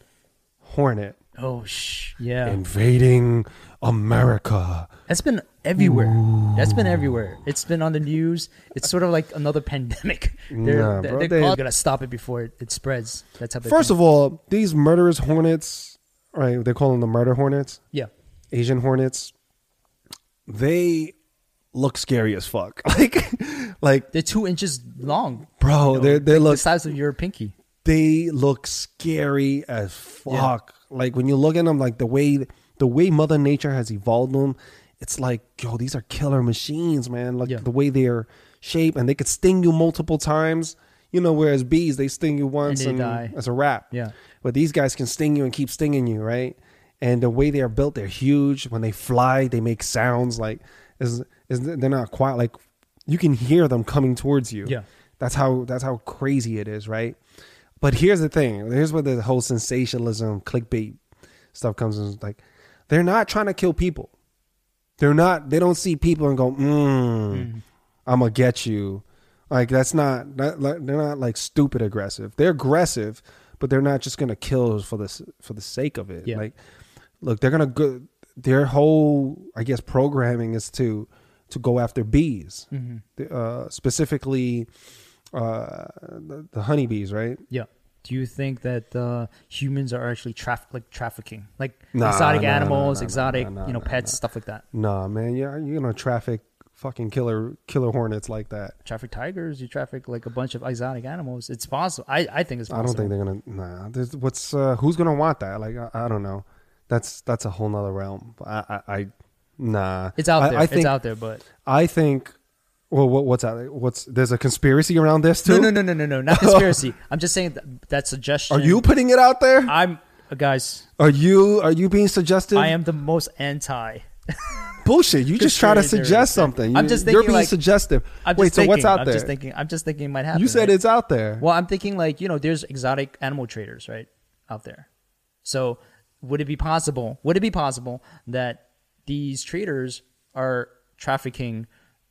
hornet Oh sh, yeah. invading America. That's been everywhere. That's been everywhere. It's been on the news. It's sort of like another pandemic. They're, Nah, they're, bro, they're they- gonna stop it before it, it spreads. That's how. First think. of all, these murderous hornets, right? They call them the murder hornets, yeah, Asian hornets. They look scary as fuck. Like, like, they're two inches long. bro, you know, they they like look the size of your pinky. they look scary as fuck. Yeah. Like when you look at them, like the way the way Mother Nature has evolved them, it's like yo, these are killer machines, man. Like Yeah. the way they're shaped, and they could sting you multiple times. You know, whereas bees they sting you once they and, die. it's a wrap. Yeah, But these guys can sting you and keep stinging you, right? And the way they are built, they're huge. When they fly, they make sounds like is is they're not quiet. Like you can hear them coming towards you. yeah. That's how that's how crazy it is, right? But here's the thing. Here's where the whole sensationalism, clickbait stuff comes in. Like, they're not trying to kill people. They're not. They don't see people and go, mm, Mm. "I'm gonna get you." Like that's not. That, like, they're not like stupid aggressive. They're aggressive, but they're not just gonna kill for the s- for the sake of it. Yeah. Like, look, they're gonna go. Their whole, I guess, programming is to to go after bees hmm uh, specifically uh, the, the honeybees, right? Yeah. Do you think that uh, humans are actually traf- like trafficking, like Nah, exotic nah, animals, nah, exotic, you know, pets, stuff like that? Nah, man, you're you're gonna traffic fucking killer killer hornets like that. Traffic tigers, you traffic like a bunch of exotic animals. It's possible. I, I think it's possible. I don't think they're gonna. Nah, there's what's uh, who's gonna want that? Like I, I don't know. That's that's a whole nother realm. I I, I nah. it's out I- there. I think it's out there, but I think. Well, what, what's there? What's there's a conspiracy around this too? no, no, no, no, no, no, not conspiracy. I'm just saying that, that suggestion. Are you putting it out there? I'm uh, guys. Are you are you being suggestive? I am the most anti. Bullshit. You just try to suggest something. I'm just You're being like- suggestive. I'm just Wait, so what's out I'm there? just thinking. I'm just thinking it might happen. you said right? it's out there. Well, I'm thinking like you know, there's exotic animal traders right out there. So would it be possible? Would it be possible that these traders are trafficking?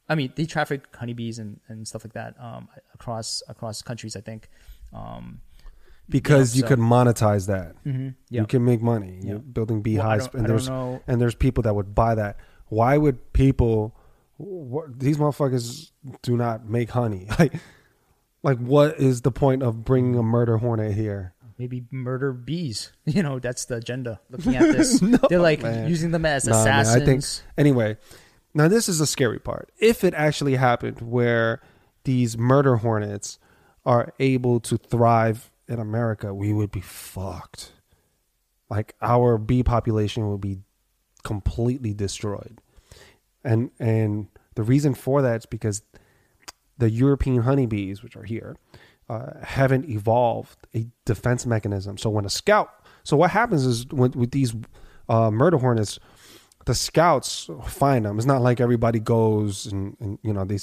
I mean, they traffic honeybees and, and stuff like that um, across across countries. I think. Um, because Yeah, you so- could monetize that. mhm, yeah. You can make money. Yeah. You're building beehives, don't- and there's and there's people that would buy that. Why would people? What, these motherfuckers do not make honey. Like, like what is the point of bringing a murder hornet here? maybe murder bees. You know, that's the agenda. Looking at this, they're like man. using them as Nah, man, I assassins. think anyway. Now this is the scary part. If it actually happened, where these murder hornets are able to thrive in America, we would be fucked. Like our bee population would be completely destroyed, and and the reason for that is because the European honeybees, which are here, uh, haven't evolved a defense mechanism. So when a scout, so what happens is when, with these uh, murder hornets, the scouts find them. It's not like everybody goes and, and you know they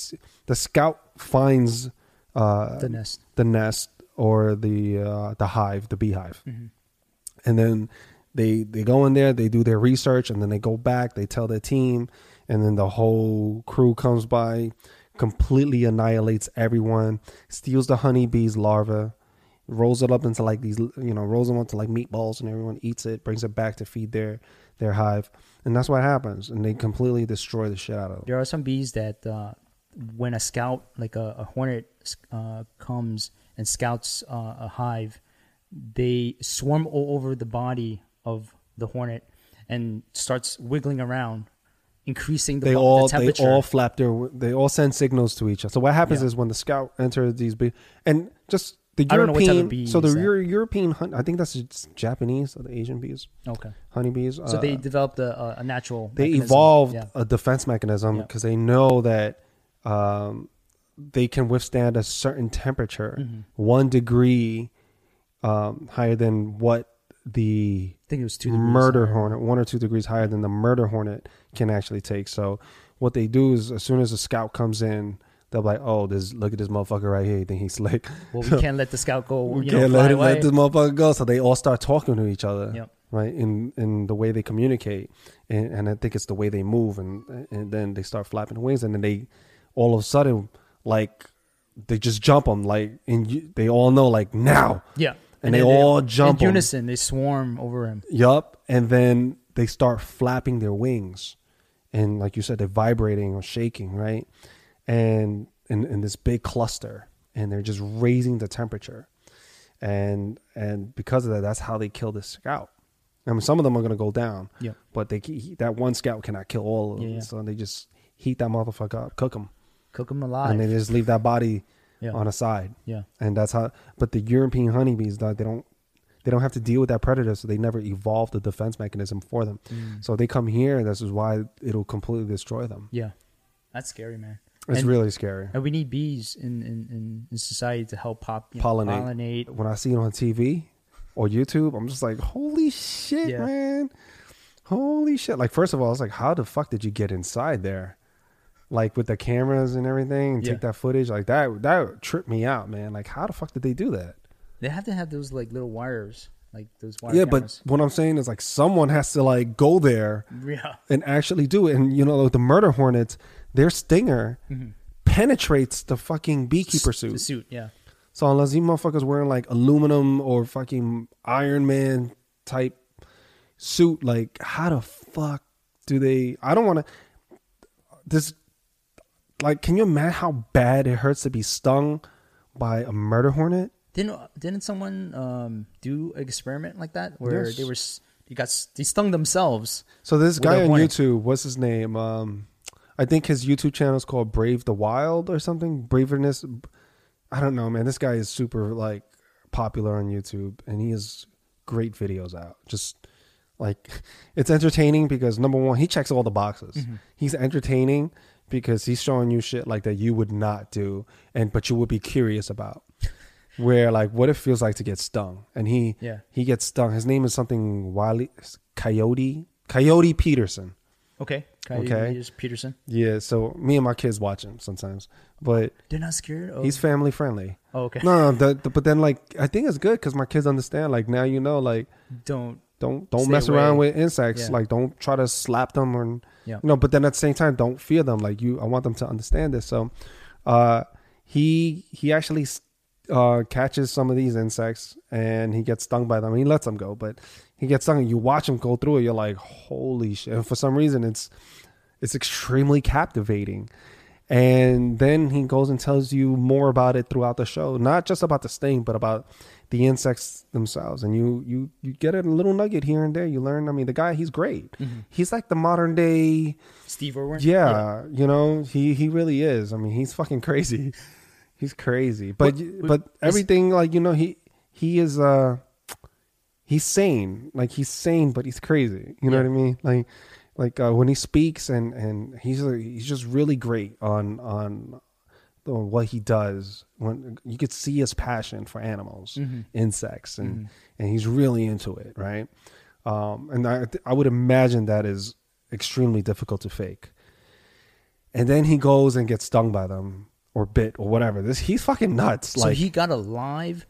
the scout finds uh, the nest. the nest or the uh, the hive, the beehive, Mhm. and then they they go in there, they do their research, and then they go back, they tell their team, and then the whole crew comes by, completely annihilates everyone, steals the honeybee's larva, rolls it up into like these, you know, rolls them up to like meatballs, and everyone eats it, brings it back to feed their their hive, and that's what happens, and they completely destroy the shit out of them. There are some bees that uh, when a scout, like a, a hornet, uh, comes and scouts uh, a hive, they swarm all over the body of the hornet and starts wiggling around, increasing the, they all the they all flap their they all send signals to each other. So what happens Yeah. is when the scout enters these bees, and just the I don't know what type of European bee so the is that. Euro- European hun- I think that's Japanese or the Asian bees okay, honeybees. so uh, they developed a, a- a natural. they mechanism. evolved Yeah. a defense mechanism Yeah. because they know that um, they can withstand a certain temperature, Mhm. one degree um, higher than what the I think it was two murder higher. hornet, one or two degrees higher than the murder hornet can actually take. So what they do is, as soon as a scout comes in, they'll be like, "Oh, this look at this motherfucker right here. You think he's slick? Well, we can't let the scout go. We you can't know, let, him, let this motherfucker go." So they all start talking to each other. Yep. right? In in the way they communicate, and, and I think it's the way they move, and and then they start flapping their wings, and then they all of a sudden like they just jump them, like and you, they all know like now, Yeah. And they then all jump in unison. They swarm over him. yup, and then they start flapping their wings, and like you said, they're vibrating or shaking, right? And in in this big cluster, and they're just raising the temperature, and and because of that, that's how they kill this scout. I mean, some of them are gonna go down, Yeah. but they he- that one scout cannot kill all of them, Yeah, yeah. so they just heat that motherfucker up, cook them, Cook them alive. and they just leave that body yeah. on a side, yeah. and that's how. But the European honeybees, they don't they don't have to deal with that predator, so they never evolved a defense mechanism for them. Mm. So they come here, and this is why it'll completely destroy them. Yeah. That's scary, man. It's And- really scary. And we need bees in, in, in, society to help pop, you know, Pollinate. pollinate. When I see it on TV or YouTube, I'm just like, holy shit, Yeah. man. Holy shit. Like, first of all, I was like, how the fuck did you get inside there? Like with the cameras and everything and Yeah. take that footage. Like that that tripped me out, man. Like how the fuck did they do that? They have to have those like little wires, like those wire yeah, cameras. but what I'm saying is like someone has to like go there yeah, and actually do it. And you know, the murder hornets, their stinger penetrates the fucking beekeeper S- suit. The suit, yeah. So unless you motherfuckers wearing like aluminum or fucking Iron Man type suit, like how the fuck do they? I don't want to. This, like, can you imagine how bad it hurts to be stung by a murder hornet? Didn't didn't someone um, do an experiment like that where Yes. they were they got they stung themselves? So this guy on hornet. YouTube, what's his name? Um, I think his YouTube channel is called Brave the Wild or something. Braverness. I don't know, man. This guy is super like popular on YouTube, and he has great videos out. Just like it's entertaining because number one, he checks all the boxes. Mm-hmm. He's entertaining because he's showing you shit like that you would not do, and but you would be curious about. Where like what it feels like to get stung, and he Yeah. he gets stung. His name is something Wiley Coyote Coyote Peterson. Okay, Coyote Okay. Peters- Peterson. Yeah, so me and my kids watch him sometimes, but They're not scared. Of, he's family friendly. oh, okay. No, no, the, the- but then like I think it's good because my kids understand. Like now you know, like Don't. don't don't Stay mess around away. with insects. Yeah. Like don't try to slap them or Yeah. you know. But then at the same time, don't fear them. Like you, I want them to understand this. So, uh, he he actually uh catches some of these insects and he gets stung by them. He lets them go, but he gets stung. And you watch him go through it. You're like, holy shit! And for some reason, it's it's extremely captivating. And then he goes and tells you more about it throughout the show, not just about the sting, but about the insects themselves. And you you you get a little nugget here and there. You learn. I mean, the guy, he's great. He's like the modern day. Steve Irwin. Yeah, you know, he he really is. I mean, he's fucking crazy. He's crazy. But What- what- but everything like you know he he is uh he's sane. Like he's sane, but he's crazy. You know Yeah. what I mean? Like like uh, when he speaks and and he's uh, he's just really great on on what he does. When you could see his passion for animals, Mhm. insects, and and he's really into it, right? Um, and I I would imagine that is extremely difficult to fake. And then he goes and gets stung by them or bit or whatever. This he's fucking nuts. So like he got a live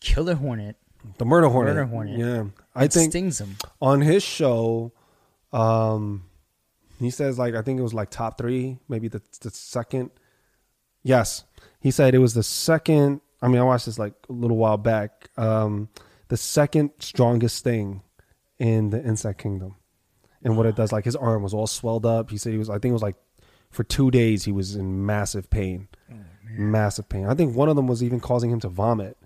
killer hornet. The murder hornet. Murder hornet. Yeah, I It think stings him. on his show, um, he says like I think it was like top three, maybe the the second. Yes, he said it was the second. I mean, I watched this like a little while back. Um, the second strongest thing in the insect kingdom, and what it does, like his arm was all swelled up. He said he was. I think it was like for two days he was in massive pain, massive pain. I think one of them was even causing him to vomit.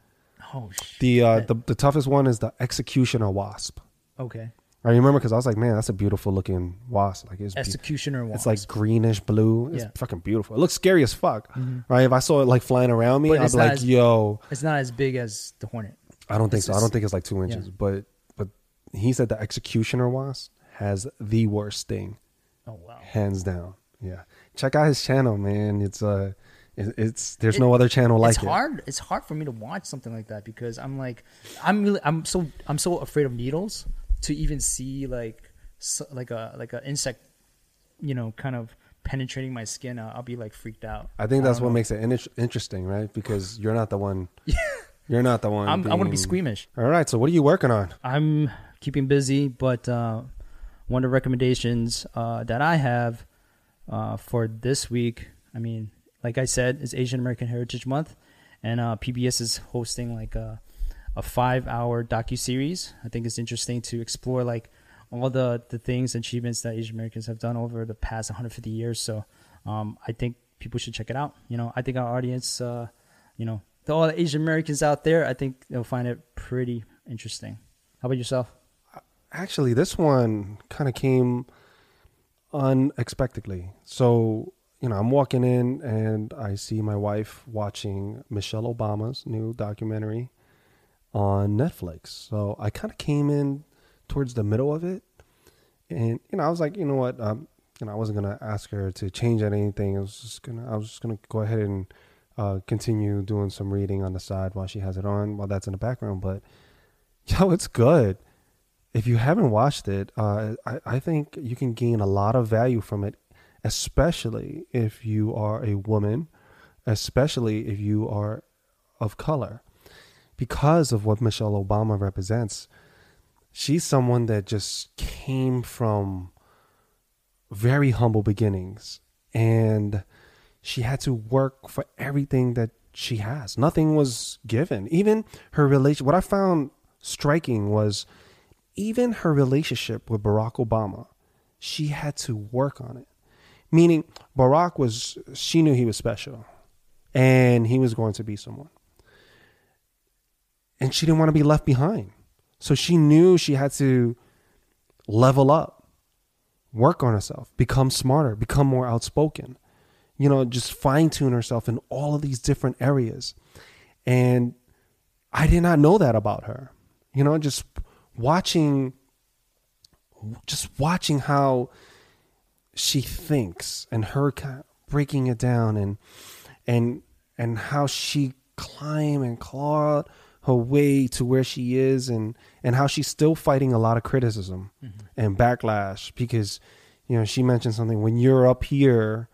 Oh shit. The uh, the the toughest one is the executioner wasp. Okay. I remember because I was like, man, that's a beautiful looking wasp. Like it's, be- Executioner it's like greenish blue. It's Yeah. fucking beautiful. It looks scary as fuck, Mhm. right? If I saw it like flying around me, I'd be like, as- yo, It's not as big as the hornet. I don't think it's- so. I don't think it's like two inches, yeah. but but he said the executioner wasp has the worst sting, Oh wow. hands down. Yeah, check out his channel, man. It's uh, it's there's It- no other channel like it's it. hard. It's hard for me to watch something like that because I'm like, I'm really, I'm so, I'm so afraid of needles to even see like, so, like a like an insect, you know, kind of penetrating my skin. I'll, I'll be like freaked out. I think that's don't what know. makes it in- interesting, right? Because you're not the one. You're not the one. I'm, I want to be squeamish. All right. So what are you working on? I'm keeping busy, but uh, one of the recommendations uh, that I have uh, for this week, I mean, like I said, is Asian American Heritage Month, and uh, PBS is hosting like a, a five-hour docu series. I think it's interesting to explore like all the the things and achievements that Asian Americans have done over the past 150 years. So um, I think people should check it out. You know, I think our audience, uh, you know, the, all the Asian Americans out there, I think they'll find it pretty interesting. How about yourself? Actually, this one kind of came unexpectedly. So, you know, I'm walking in and I see my wife watching Michelle Obama's new documentary on Netflix. So I kind of came in towards the middle of it. And, you know, I was like, you know what? Um, you know, I wasn't to ask her to change anything. I was just to, I was just to go ahead and uh, continue doing some reading on the side while she has it on, while that's in the background. But, yo, it's good if you haven't watched it, uh, I, I think you can gain a lot of value from it, especially if you are a woman, especially if you are of color. Because of what Michelle Obama represents, she's someone that just came from very humble beginnings and she had to work for everything that she has. Nothing was given. Even her relation what I found striking was even her relationship with Barack Obama, she had to work on it. Meaning, Barack was, she knew he was special and he was going to be someone. And she didn't want to be left behind. So she knew she had to level up, work on herself, become smarter, become more outspoken, you know, just fine tune herself in all of these different areas. And I did not know that about her. You know, just watching just watching how she thinks and her breaking it down and and and how she climb and claw her way to where she is and and how she's still fighting a lot of criticism mm-hmm. and backlash because you know she mentioned something when you're up here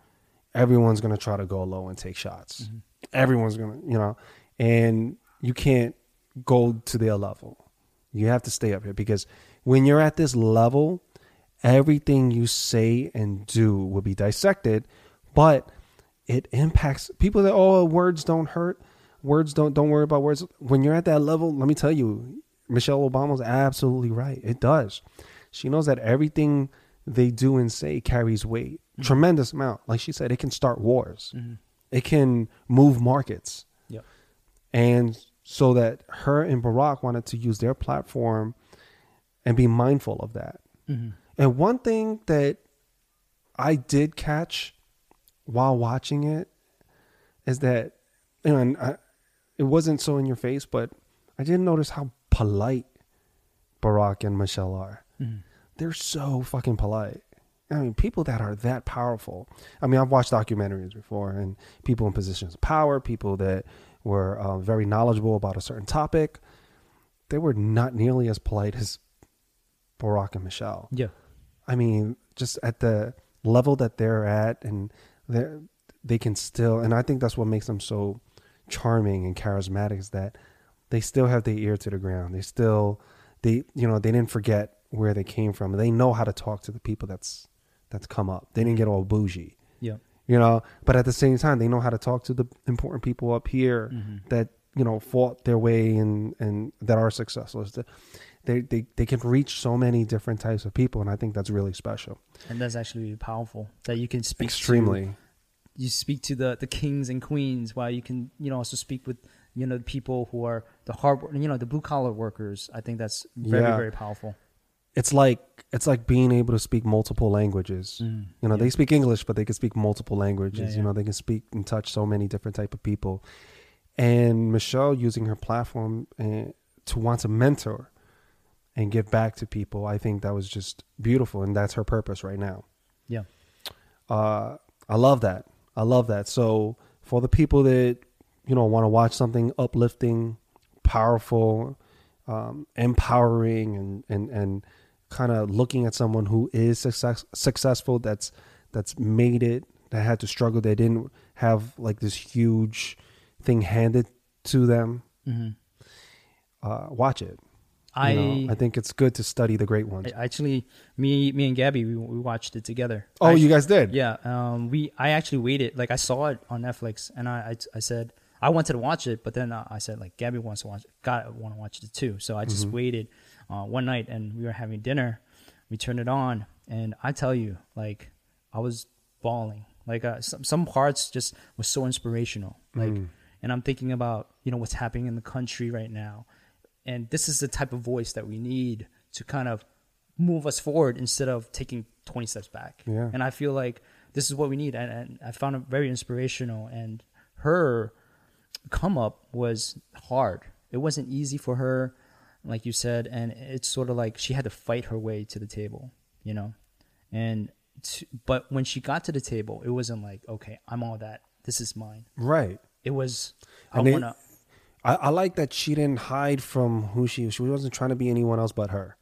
everyone's going to try to go low and take shots mm-hmm. everyone's going to you know and you can't go to their level you have to stay up here because when you're at this level, everything you say and do will be dissected, but it impacts people that oh words don't hurt, words don't don't worry about words. When you're at that level, let me tell you, Michelle Obama's absolutely right. It does. She knows that everything they do and say carries weight, mm-hmm. tremendous amount. Like she said, it can start wars. Mm-hmm. It can move markets. Yep. And so that her and Barack wanted to use their platform and be mindful of that. Mm-hmm. And one thing that I did catch while watching it is that, you know, and I, it wasn't so in your face, but I didn't notice how polite Barack and Michelle are. Mm-hmm. They're so fucking polite. I mean, people that are that powerful. I mean, I've watched documentaries before, and people in positions of power, people that were uh, very knowledgeable about a certain topic. They were not nearly as polite as Barack and Michelle. Yeah. I mean, just at the level that they're at, and they they can still, and I think that's what makes them so charming and charismatic is that they still have their ear to the ground. They still, they you know, they didn't forget where they came from. They know how to talk to the people that's that's come up. They didn't get all bougie. Yeah you know but at the same time they know how to talk to the important people up here mm-hmm. that you know fought their way and and that are successful they, they they can reach so many different types of people and i think that's really special and that's actually really powerful that you can speak extremely to, you speak to the the kings and queens while you can you know also speak with you know the people who are the hard you know the blue collar workers i think that's very yeah. very powerful it's like it's like being able to speak multiple languages. Mm, you know, yeah. they speak English, but they can speak multiple languages. Yeah, yeah. You know, they can speak and touch so many different type of people. And Michelle using her platform uh, to want to mentor and give back to people, I think that was just beautiful, and that's her purpose right now. Yeah, uh, I love that. I love that. So for the people that you know want to watch something uplifting, powerful, um, empowering, and and and kind of looking at someone who is success, successful that's that's made it that had to struggle they didn't have like this huge thing handed to them mm-hmm. uh, watch it I know, I think it's good to study the great ones. Actually me me and Gabby we, we watched it together. oh, I you guys did? Yeah, um, we I actually waited. Like I saw it on Netflix, and I I, I said I wanted to watch it, but then uh, I said like Gabby wants to watch it. God, want to watch it too. So I just waited uh, one night, and we were having dinner. We turned it on, and I tell you, like I was bawling. Like uh, some some parts just was so inspirational. Like, and I'm thinking about you know what's happening in the country right now, and this is the type of voice that we need to kind of move us forward instead of taking 20 steps back. Yeah. And I feel like this is what we need. And, and I found it very inspirational. And her come up was hard. It wasn't easy for her, like you said. And it's sort of like she had to fight her way to the table, you know? And, t- but when she got to the table, it wasn't like, okay, I'm all that. This is mine. Right. It was, I And it- want to, I, I like that she didn't hide from who she she wasn't trying to be anyone else but her,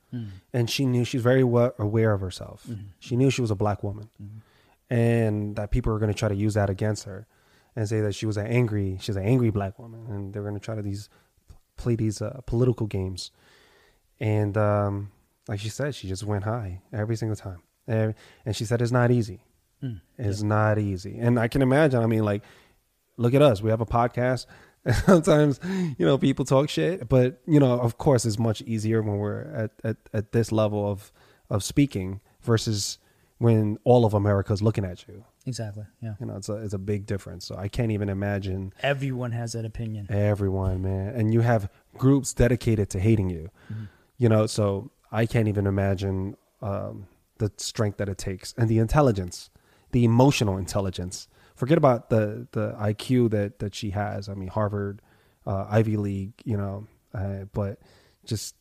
and she knew she's very well aware of herself. She knew she was a black woman, and that people were going to try to use that against her, and say that she was an angry she's an angry black woman, and they're going to try to these play these uh, political games, and um, like she said, she just went high every single time, and, and she said it's not easy. It's not easy, and I can imagine. I mean, like look at us. We have a podcast. Sometimes, you know, people talk shit, but you know, of course, it's much easier when we're at, at, at this level of of speaking versus when all of America's looking at you. exactly. Yeah. You know, it's a it's a big difference. So I can't even imagine Everyone has that opinion. everyone, man. And you have groups dedicated to hating you. You know, so I can't even imagine um, the strength that it takes and the intelligence, the emotional intelligence. Forget about the the IQ that that she has. I mean, Harvard, uh, Ivy League, you know, uh, but just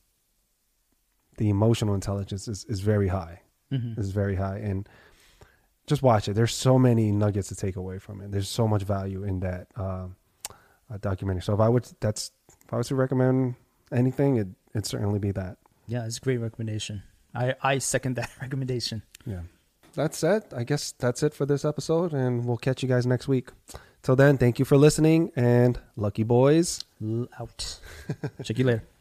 the emotional intelligence is is very high. Is very high, and just watch it. There's so many nuggets to take away from it. There's so much value in that um, uh, documentary. So if I would, that's if I was to recommend anything, it it'd certainly be that. Yeah, it's a great recommendation. I, I second that recommendation. Yeah. That's it. I guess that's it for this episode, and we'll catch you guys next week. Till then, thank you for listening, and lucky boys. Out. Check you later.